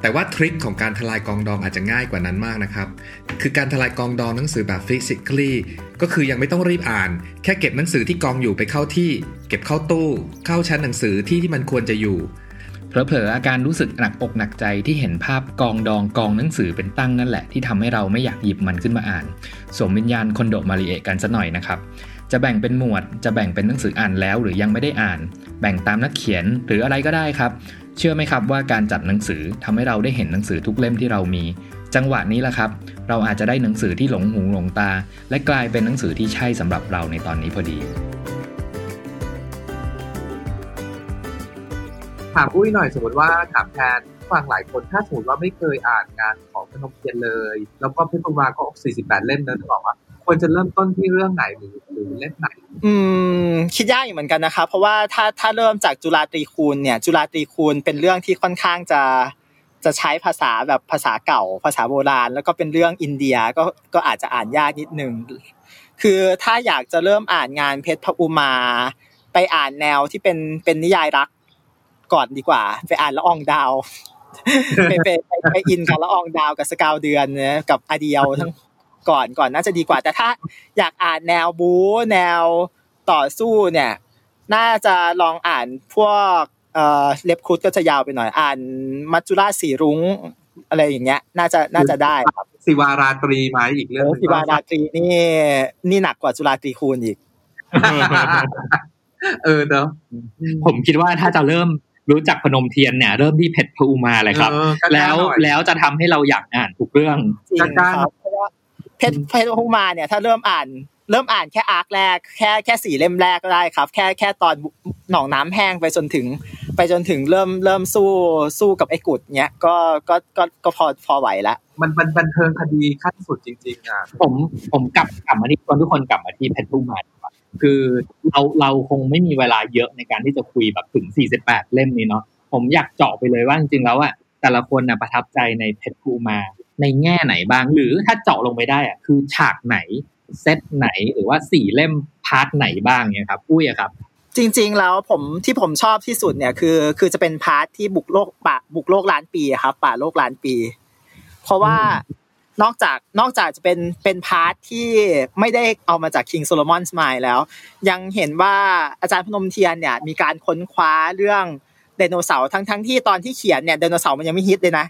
แต่ว่าทริคของการทลายกองดองอาจจะง่ายกว่านั้นมากนะครับ คือการทลายกองดองหนังสือแบบ physically ก็คือยังไม่ต้องรีบอ่าน แค่เก็บหนังสือที่กองอยู่ไปเข้าที่ เก็บเข้าตู้ เข้าชั้นหนังสือที่ที่มันควรจะอยู่เผลอๆอาการรู้สึกหนักอกหนักใจที่เห็นภาพกองดองกองหนังสือเป็นตั้งนั่นแหละ ที่ทำให้เราไม่อยากหยิบมันขึ้นมาอ่านสวมวิญญาณคนโดมาริเอะกันซะหน่อยนะครับ จะแบ่งเป็นหมวด จะแบ่งเป็นหนังสืออ่านแล้วหรือยังไม่ได้อ่าน แบ่งตามนักเขียนหรืออะไรก็ได้ครับ เชื่อไหมครับว่าการจัดหนังสือทำให้เราได้เห็นหนังสือทุกเล่มที่เรามี จังหวะนี้แหละครับ เราอาจจะได้หนังสือที่หลงหูหลงตา และกลายเป็นหนังสือที่ใช่สำหรับเราในตอนนี้พอดีถามอุ้ยหน่อยสมมติว่าถามแทนฟังหลายคนถ้าสมมติว่าไม่เคยอ่านงานของพนมเทียนเลย แล้วก็เพชรตูมาก็ 48 เล่มนะจะบอกว่าควรจะเริ่มต้นที่เรื่องไหนหรือหรือเล่มไหน อืมคิดยากอยู่เหมือนกันนะครับเพราะว่าถ้าถ้าเริ่มจากจุฬาตรีคูณเนี่ย จุฬาตรีคูณเป็นเรื่องที่ค่อนข้างจะจะใช้ภาษาแบบภาษาเก่า ภาษาโบราณ แล้วก็เป็นเรื่องอินเดียก็ก็อาจจะอ่านยากนิดนึงคือถ้าอยากจะเริ่มอ่านงานเพชรพระอุมา ไปอ่านแนวที่เป็นเป็นนิยายรักก่อนดีกว่า ไปอ่านละอองดาวไปไปไปไปอินกับละอองดาวกับสกาวเดือนเนี่ยกับอาเดียวทั้ง ก่อนก่อนน่าจะดีกว่า แต่ถ้าอยากอ่านแนวบู๊แนวต่อสู้เนี่ย น่าจะลองอ่านพวกเอ่อเล็บครุฑก็จะยาวไปหน่อย อ่านมัจจุราชสีรุ้งอะไรอย่างเงี้ย น่าจะน่าจะได้ครับสิวาราตรีไหมอีกเรื่องโอ้หนึ่งสิบาราตรีนี่ นี่หนักกว่าจุฬาตรีคูณอีก เออเนาะผมคิดว่าถ้าจะเริ่มรู้จักพนมเทียนเนี่ย เริ่มที่เพชรพระอุมาเลยครับเออก็แล้วหน่อยแล้วจะทำให้เราอยากอ่านทุกเรื่องจริงจัดการครับ เพราะว่าเพชรเพชรพุมาเนี่ยถ้าเริ่มอ่าน เริ่มอ่านแค่อาร์คแรกแค่แค่สี่เล่มแรกก็ได้ครับ แค่แค่ตอนหนองน้ำแห้งไปจนถึง ไปจนถึงเริ่มเริ่มสู้สู้กับไอ้กุดเนี้ยก็ก็ก็ก็พอพอไหวละมันมันบันเทิงคดีขั้นสุดจริงๆอะผมผมกลับกลับมาที่ชวนทุกคนกลับมาที่เพชรพระอุมาดีกว่าคือเราเราคงไม่มีเวลาเยอะในการที่จะคุยแบบถึง 48 เล่มนี้เนาะผมอยากเจาะไปเลยว่าจริงๆแล้วอะแต่ละคนน่ะประทับใจในเพชรพระอุมา ในแง่ไหนบ้าง หรือถ้าเจาะลงไปได้อะคือฉากไหนเซตไหนหรือว่าสี่เล่ม part ไหนบ้างเนี่ยครับอุ้ยอะครับ จริง ๆ แล้วผมที่ผมชอบที่สุดเนี่ยคือ คือจะเป็น part ที่บุกโลกป่าบุกโลกล้านปีอะครับ ป่าโลกล้านปี เพราะว่านอกจากนอกจากจะเป็นเป็น part ที่ไม่ได้เอามาจาก King Solomon's Mine แล้ว ยังเห็นว่าอาจารย์พนมเทียนเนี่ยมีการค้นคว้าเรื่องไดโนเสาร์ทั้งทั้งที่ตอนที่เขียนเนี่ยไดโนเสาร์มันยังไม่ฮิตเลยนะ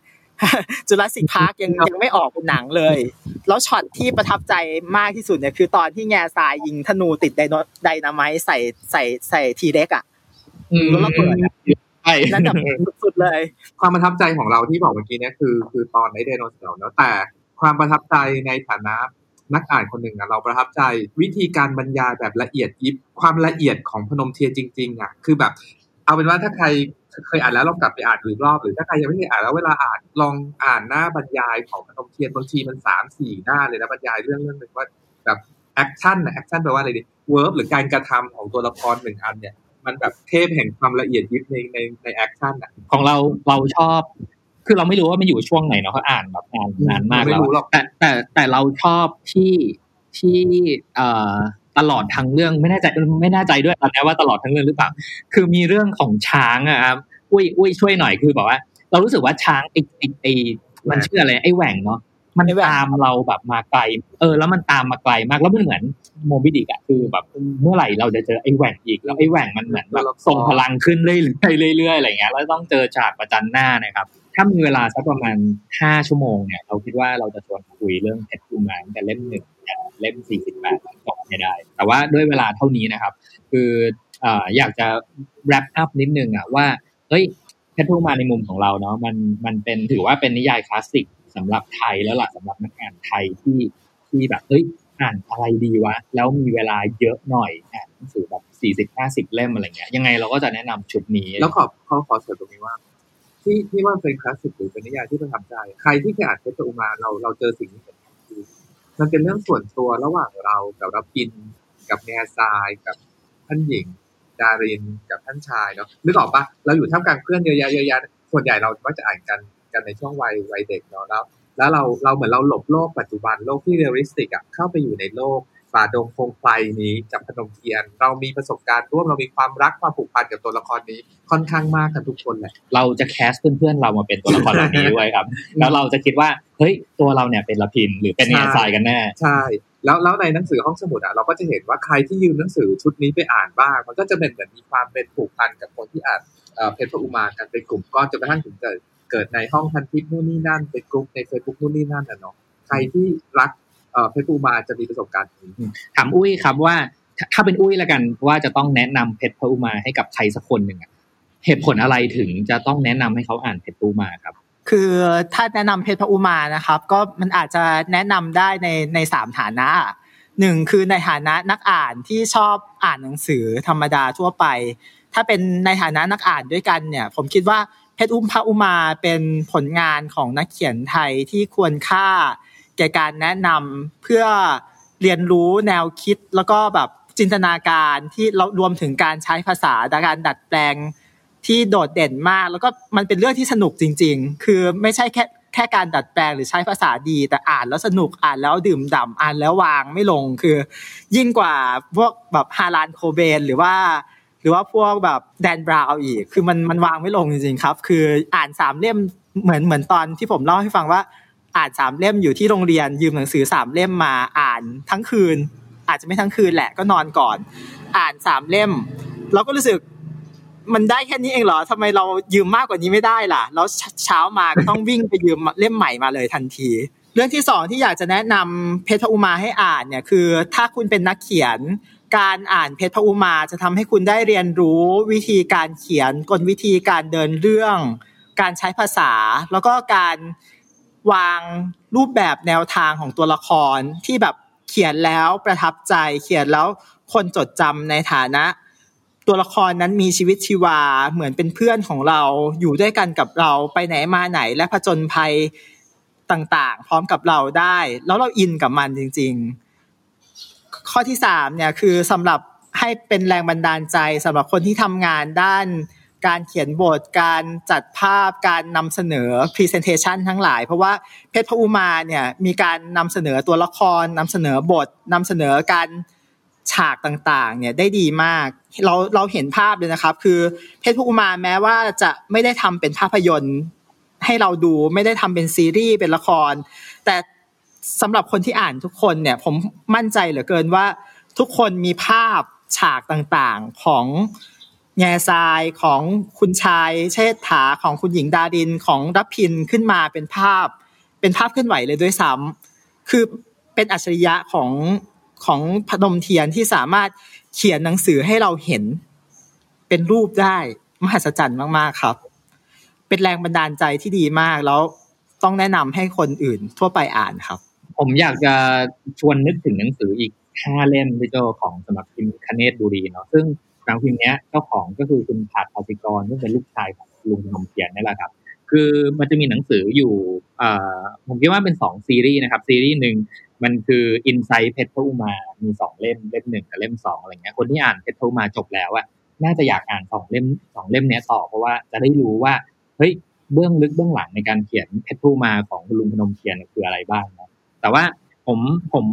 Jurassic Park ยังยังไม่ออกเป็นหนังเลย แล้วช็อตที่ประทับใจมากที่สุดเนี่ยคือตอนที่แง่ทรายยิงธนูติดไดโนไดนาไมต์ใส่ใส่ใส่ทีเด็กอะอืมแล้วระเบิดอะใช่นั่นแบบสุดๆเลย ความประทับใจของเราที่บอกเมื่อกี้เนี่ยคือคือตอนไอไดโนเสาร์เนาะแต่ความประทับใจในฐานะนักอ่านคนหนึ่งอะเราประทับใจวิธีการบรรยายแบบละเอียดยิบความละเอียดของพนมเทียนจริง ๆอะคือแบบ เอาเป็นว่าถ้าใคร เคยอ่านแล้วลองกลับไปอ่านดูอีกรอบหรือถ้าใครยังไม่เคยอ่านแล้วเวลาอ่านลองอ่านหน้าบรรยายของพนมเทียนบางทีมันสามสี่หน้าเลยนะบรรยายเรื่องเรื่องหนึ่งว่าแบบ action นะ action แปลว่าอะไร the verb หรือการกระทำของตัวละครหนึ่งอันเนี่ย มันแบบเทพแห่งความละเอียดยิบในในใน action อะของเราเราชอบ คือเราไม่รู้ว่ามันอยู่ช่วงไหนเนาะเขาอ่านแบบนานนานมากไม่แล้วรู้หรอกแต่แต่แต่เราชอบที่ที่เอ่อ ตลอดทั้งเรื่องไม่แน่ใจไม่แน่ใจด้วยตอนนี้ว่าตลอดทั้งเรื่องหรือเปล่า คือมีเรื่องของช้างอะครับอุ้ยอุ้ยช่วยหน่อยคือแบบว่า เรารู้สึกว่าช้างไอไอไอมันชื่ออะไรไอแหว่งเนาะมันไอ้แหว่งตามเราแบบมาไกล เออ แล้วมันตามมาไกลมาก แล้วมันเหมือนโมบิดิกอะคือแบบเมื่อไหร่เราจะเจอไอแหว่งอีก แล้วไอแหว่งมันเหมือนแบบส่งพลังขึ้นเรื่อยๆเรื่อยๆอะไรเงี้ย แล้วต้องเจอฉากประจันหน้านะครับ ถ้ามีเวลาสักประมาณห้าชั่วโมงเนี่ย เราคิดว่าเราจะชวนคุยเรื่องเพชรภูมาตั้งแต่เล่มหนึ่ง เล่มสี่สิบแปดจบไม่ได้ แต่ว่าด้วยเวลาเท่านี้นะครับ คืออยากจะ wrap up นิดนึงอะว่าเฮ้ยเพชรภูมาในมุมของเราเนาะมันมันเป็นถือว่าเป็นนิยายคลาสสิกสำหรับไทยแล้วล่ะสำหรับนักอ่านไทยที่ที่แบบเฮ้ยอ่านอะไรดีวะ แล้วมีเวลาเยอะหน่อยอ่านหนังสือแบบสี่สิบห้าสิบเล่มอะไรเงี้ยยังไงเราก็จะแนะนำชุดนี้ แล้วขอขอขอเสริมตรงนี้ว่า ที่ที่ว่าเป็นคลาสสิกหรือเป็นนิยายที่ประทับใจ ใครที่เคยอ่านเพชรอุมาเราเราเจอสิ่งนี้เมันเป็นเรื่องส่วนตัวระหว่างเรากับรพินทร์ กับแง่ทรายกับท่านหญิง ดารินกับท่านชายเนาะนึกออกปะเราอยู่ท่ามกลางเพื่อนเยอะแยะเยอะแยะส่วนใหญ่เราก็จะอ่านกันกันในช่วงวัยวัยเด็กเนาะแล้วแล้วเราเราเหมือนเราหลบโลกปัจจุบันโลกที่ realistic อะเข้าไปอยู่ในโลก ป่าดงพงไพรนี้จากพนมเทียน เรามีประสบการณ์ร่วมเรามีความรักความผูกพันกับตัวละครนี้ค่อนข้างมากกันทุกคนแหละเราจะ cast เพื่อนๆเรามาเป็นตัวละครเหล่านี้ด้วยครับ แล้วเราจะคิดว่าเฮ้ยตัวเราเนี่ยเป็นรพินทร์หรือเป็นแง่ทรายกันแน่ใช่แล้วแล้วในหนังสือห้องสมุดอะเราก็จะเห็นว่าใครที่ยืมหนังสือชุดนี้ไปอ่านบ้าง มันก็จะเป็นเหมือนมีความเป็นผูกพันกับคนที่อ่านเอ่อเพชรพระอุมากันเป็นกลุ่มก้อนจนกระทั่งถึงเกิดเกิดในห้องพันทิปนู่นนี่นั่นเป็นกลุ่มในเฟซบุ๊กนู่นนี่นั่นอะเนาะใครที่รัก เอ่อเพชรพระอุมาจะมีประสบการณ์นี้ถามอุ้ยครับว่าถ้าถ้าเป็นอุ้ยแล้วกันว่าจะต้องแนะนำเพชรพระอุมาให้กับใครสักคนหนึ่งอะเหตุผลอะไรถึงจะต้องแนะนำให้เขาอ่านเพชรพระอุมาครับ คือถ้าแนะนำเพชรพระอุมานะครับ ก็มันอาจจะแนะนำได้ในในสามฐานะหนึ่งคือในฐานะนักอ่านที่ชอบอ่านหนังสือธรรมดาทั่วไป ถ้าเป็นในฐานะนักอ่านด้วยกันเนี่ย ผมคิดว่าเพชรอุ้มพระอุมาเป็นผลงานของนักเขียนไทยที่ควรค่า แก่การแนะนำเพื่อเรียนรู้แนวคิดแล้วก็แบบจินตนาการที่เรารวมถึงการใช้ภาษาการดัดแปลงที่โดดเด่นมาก แล้วก็มันเป็นเรื่องที่สนุกจริง ๆ คือไม่ใช่แค่แค่การดัดแปลงหรือใช้ภาษาดี แต่อ่านแล้วสนุกอ่านแล้วดื่มด่ำอ่านแล้ววางไม่ลงคือ ยิ่งกว่าพวกแบบฮารานโคเบนหรือว่า หรือว่าพวกแบบแดนบราวอีก คือมันมันวางไม่ลงจริงๆครับ คืออ่านสามเล่มเหมือนเหมือนตอนที่ผมเล่าให้ฟังว่า อ่านสามเล่มอยู่ที่โรงเรียน ยืมหนังสือสามเล่มมาอ่านทั้งคืน อาจจะไม่ทั้งคืนแหละก็นอนก่อน อ่านสามเล่ม เราก็รู้สึกมันได้แค่นี้เองเหรอทำไมเรายืมมากกว่านี้ไม่ได้ล่ะ แล้วเช้ามาก็ต้องวิ่งไปยืมเล่มใหม่มาเลยทันที เรื่องที่สองที่อยากจะแนะนำเพชรอุมาให้อ่านเนี่ยคือ ถ้าคุณเป็นนักเขียน การอ่านเพชรอุมาจะทำให้คุณได้เรียนรู้วิธีการเขียนกลวิธีการเดินเรื่อง การใช้ภาษา แล้วก็การ วางรูปแบบแนวทางของตัวละครที่แบบเขียนแล้วประทับใจ เขียนแล้วคนจดจำในฐานะ ตัวละครนั้นมีชีวิตชีวาเหมือนเป็นเพื่อนของเราอยู่ด้วยกันกับเราไปไหนมาไหนและผจญภัยต่างๆ พร้อมกับเราได้ แล้วเราอินกับมันจริง ๆ ข้อที่สามเนี่ยคือสำหรับให้เป็นแรงบันดาลใจสำหรับคนที่ทำงานด้าน การเขียนบท การจัดภาพ การนำเสนอ Presentation ทั้งหลาย เพราะว่าเพชรพะอุมาเนี่ยมีการนำเสนอตัวละครนำเสนอบทนำเสนอการฉากต่างๆ เนี่ยได้ดีมาก เราเราเห็นภาพเลยนะครับ คือเพชรพะอุมาแม้ว่าจะไม่ได้ทำเป็นภาพยนตร์ ให้เราดูไม่ได้ทำเป็นซีรีส์เป็นละคร แต่สำหรับคนที่อ่านทุกคนเนี่ยผมมั่นใจเหลือเกินว่าทุกคนมีภาพฉากต่างๆของ แง่ทรายของคุณชายเชษฐาของคุณหญิงดาดินของรับพินขึ้นมาเป็นภาพ เป็นภาพเคลื่อนไหวเลยด้วยซ้ำคือเป็นอัจฉริยะของของพนมเทียนที่สามารถเขียนหนังสือให้เราเห็น เป็นรูปได้มหัศจรรย์มากๆครับ เป็นแรงบันดาลใจที่ดีมากแล้วต้องแนะนำให้คนอื่นทั่วไปอ่านครับ ผมอยากจะชวนนึกถึงหนังสืออีกห้าเล่มพี่โจของสำนักพิมพ์คเนตบุรีเนาะซึ่ง หนังพิมพ์นี้เจ้าของก็คือคุณผาดภาสิกรซึ่งเป็นลูกชายของลุงพนมเทียนนี่แหละครับ คือมันจะมีหนังสืออยู่ผมคิดว่าเป็นสองซีรีส์นะครับ ซีรีส์หนึ่งมันคือ Inside เพชรอุมา มีสองเล่มเล่มหนึ่งกับเล่มสองอะไรเงี้ยคนที่อ่านเพชรอุมาจบแล้วอะน่าจะอยากอ่านสองเล่มสองเล่มนี้ต่อเพราะว่าจะได้รู้ว่าเฮ้ยเบื้องลึกเบื้องหลังในการเขียนเพชรอุมาของคุณลุงพนมเทียนคืออะไรบ้างนะแต่ว่าผมผม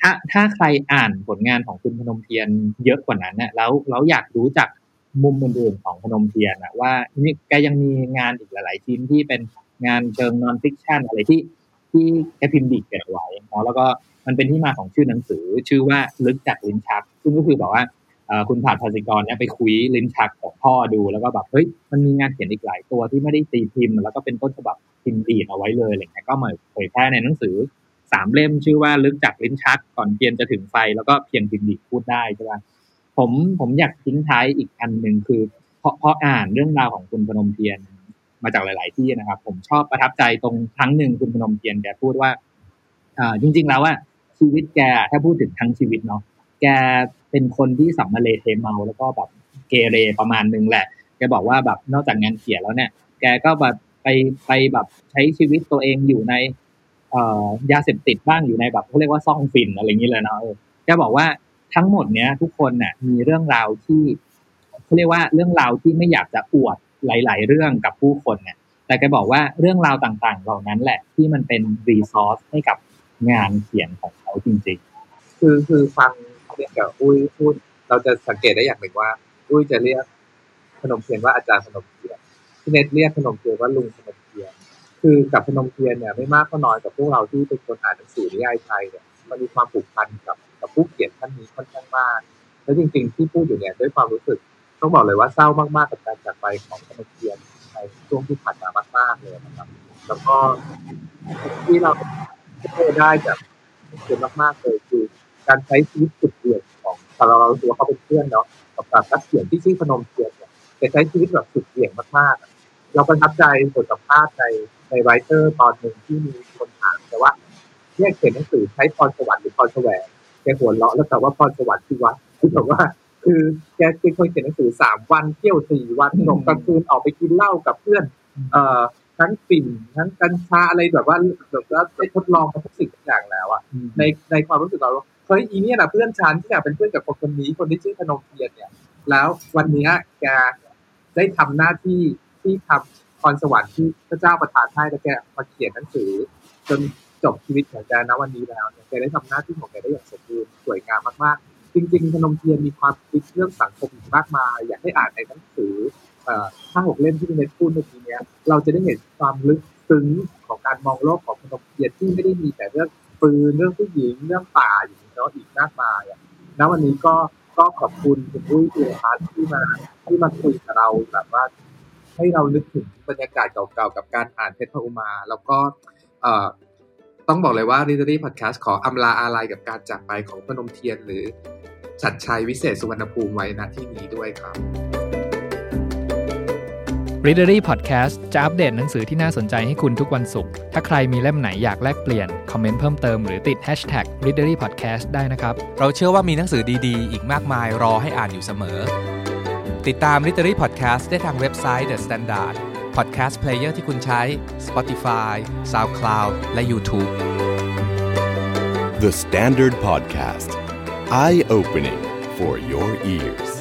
ถ้าถ้าใครอ่านผลงานของคุณพนมเทียนเยอะกว่านั้นเนี่ยแล้วแล้วอยากรู้จักมุมอื่นๆของพนมเทียนอะว่านี่แกยังมีงานอีกหลาย ๆ ชิ้นที่เป็นงานเชิง non-fiction อะไรที่ที่แกพิมพ์ดีดเก็บไว้เนาะแล้วก็มันเป็นที่มาของชื่อหนังสือ ชื่อว่าลึกจากลิ้นชัก ซึ่งก็คือแบบว่าคุณผาดภาสิกรเนี่ยไปคุยลิ้นชักของพ่อดูแล้วก็แบบเฮ้ยมันมีงานเขียนอีกหลายตัวที่ไม่ได้ตีพิมพ์ แล้วก็เป็นต้นฉบับพิมพ์ดีดเอาไว้เลยอะไรเงี้ยก็มาเผยแพร่ในหนังสือ สามเล่มชื่อว่าลึกจากลิ้นชักก่อนเพียนจะถึงไฟแล้วก็เพียงพิมพ์ดีพูดได้ใช่ไหมผมผมอยากทิ้งท้ายอีกอันหนึ่งคือเพราะเพราะอ่านเรื่องราวของคุณพนมเทียนมาจากหลาย ๆ ที่นะครับ ผมชอบประทับใจตรงครั้งหนึ่งคุณพนมเทียนแกพูดว่าอ่าจริง ๆ แล้วว่าชีวิตแกถ้าพูดถึงทั้งชีวิตเนาะแกเป็นคนที่สัมมาเลเทเมา แล้วก็แบบเกเรประมาณนึงแหละแกบอกว่าแบบนอกจากงานเขียนแล้วเนี่ย แกก็แบบไปไปแบบใช้ชีวิตตัวเองอยู่ใน ยาเสพติดบ้างอยู่ในแบบเขาเรียกว่าซ่องฟินอะไรอย่างนี้เลยเนาะแกบอกว่าทั้งหมดเนี้ยทุกคนเนี่ยมีเรื่องราวที่เขาเรียกว่าเรื่องราวที่ไม่อยากจะอวดหลาย ๆ เรื่องกับผู้คนเนี่ย แต่แกบอกว่าเรื่องราวต่างๆ เหล่านั้นแหละที่มันเป็น resource ให้กับงานเขียนของเขาจริง ๆ คือคือฟังพี่เนตกับอุ้ยพูดเราจะสังเกตได้อย่างหนึ่งว่า อุ้ยจะเรียกพนมเทียนว่าอาจารย์พนมเทียนพี่เนตเรียกพนมเทียนว่าลุงพนม คือกับพนมเทียนเนี่ยไม่มากก็น้อยกับพวกเราที่เป็นคนอ่านหนังสือนิยายไทยเนี่ยมันมีความผูกพันกับกับผู้เขียนท่านนี้ค่อนข้างมากแล้วจริง ๆ ที่พูดอยู่เนี่ยด้วยความรู้สึกต้องบอกเลยว่าเศร้ามากๆกับการจากไปของขนมเทียนในช่วงที่ผ่านมามากๆเลยนะครับ แล้วก็ที่เราได้จากเกินมากๆเลยคือการใช้ชีวิตสุดเดี่ยวของเราเราตัวเขาเป็นเพื่อนเนาะกับการนักเขียนที่ชื่อพนมเทียนเนี่ยใช้ชีวิตแบบสุดเดี่ยวมากๆเราประทับใจบทสัมภาษณ์ใน ในไรเตอร์ตอนหนึ่งที่มีคนถามแต่ว่าเนี่ยเขียนหนังสือใช้พรสวรรค์หรือพรแสวงแกหัวเราะแล้วแต่ว่าพรสวรรค์ที่วัดคือแบบว่า คือแกเป็นคนเขียนหนังสือสามวันเที่ยวสี่วันหนกกลางคืนออกไปกินเหล้ากับเพื่อน เอ่อทั้งฝิ่นทั้งกัญชาอะไรแบบว่าแบบว่าได้ทดลองมาทุกสิ่งทุกอย่างแล้วอะในในความรู้สึกเราเฮ้ยอีเนี่ยนะเพื่อนฉันที่อยากเป็นเพื่อนกับคนคนนี้คนที่ชื่อพนมเทียนเนี่ย แล้ววันนี้แกได้ทำหน้าที่ที่ทำ พรสวรรค์ที่พระเจ้าประทานให้แล้วแกมาเขียนหนังสือ จนจบชีวิตของแกณวันนี้แล้วแกได้ทำหน้าที่ของแกได้อย่างสมบูรณ์สวยงามมากๆ จริง ๆ พนมเทียนมีความคิดเรื่องสังคมมากมาย อยากให้อ่านในหนังสือห้าหกเล่มที่พี่เนทพูดเมื่อกี้เนี้ยเราจะได้เห็นความลึกซึ้งของการมองโลกของพนมเทียนที่ไม่ได้มีแต่เรื่องปืนเรื่องผู้หญิงเรื่องป่าอย่างนี้เนาะอีกมากมายอะณวันนี้ก็ก็ขอบคุณคุณอุ้ยเอพัทที่มาที่มาคุยกับเราแบบว่า ให้เรานึกถึงบรรยากาศเก่าๆ กับการอ่านเพชรพอุมา แล้วก็เอ่อต้องบอกเลยว่า r e a d e r y Podcast ขออำลาอาลัยกับการจากไปของพนมเทียน หรือชัดชัยวิเศษสุวรรณภูมิไว้ณที่นี้ด้วยครับ Readery Podcast จะอัปเดตหนังสือที่น่าสนใจให้คุณทุกวันศุกร์ถ้าใครมีเล่มไหนอยากแลกเปลี่ยน คอมเมนต์เพิ่มเติมหรือติด Hashtag Readery Podcast ได้นะครับ เราเชื่อว่ามีหนังสือดีๆ อีกมากมายรอให้อ่านอยู่เสมอ ติดตาม Literary Podcast ได้ทางเว็บไซต์ The Standard Podcast Player ที่คุณใช้ Spotify SoundCloud และ YouTube The Standard Podcast. Eye opening for your ears.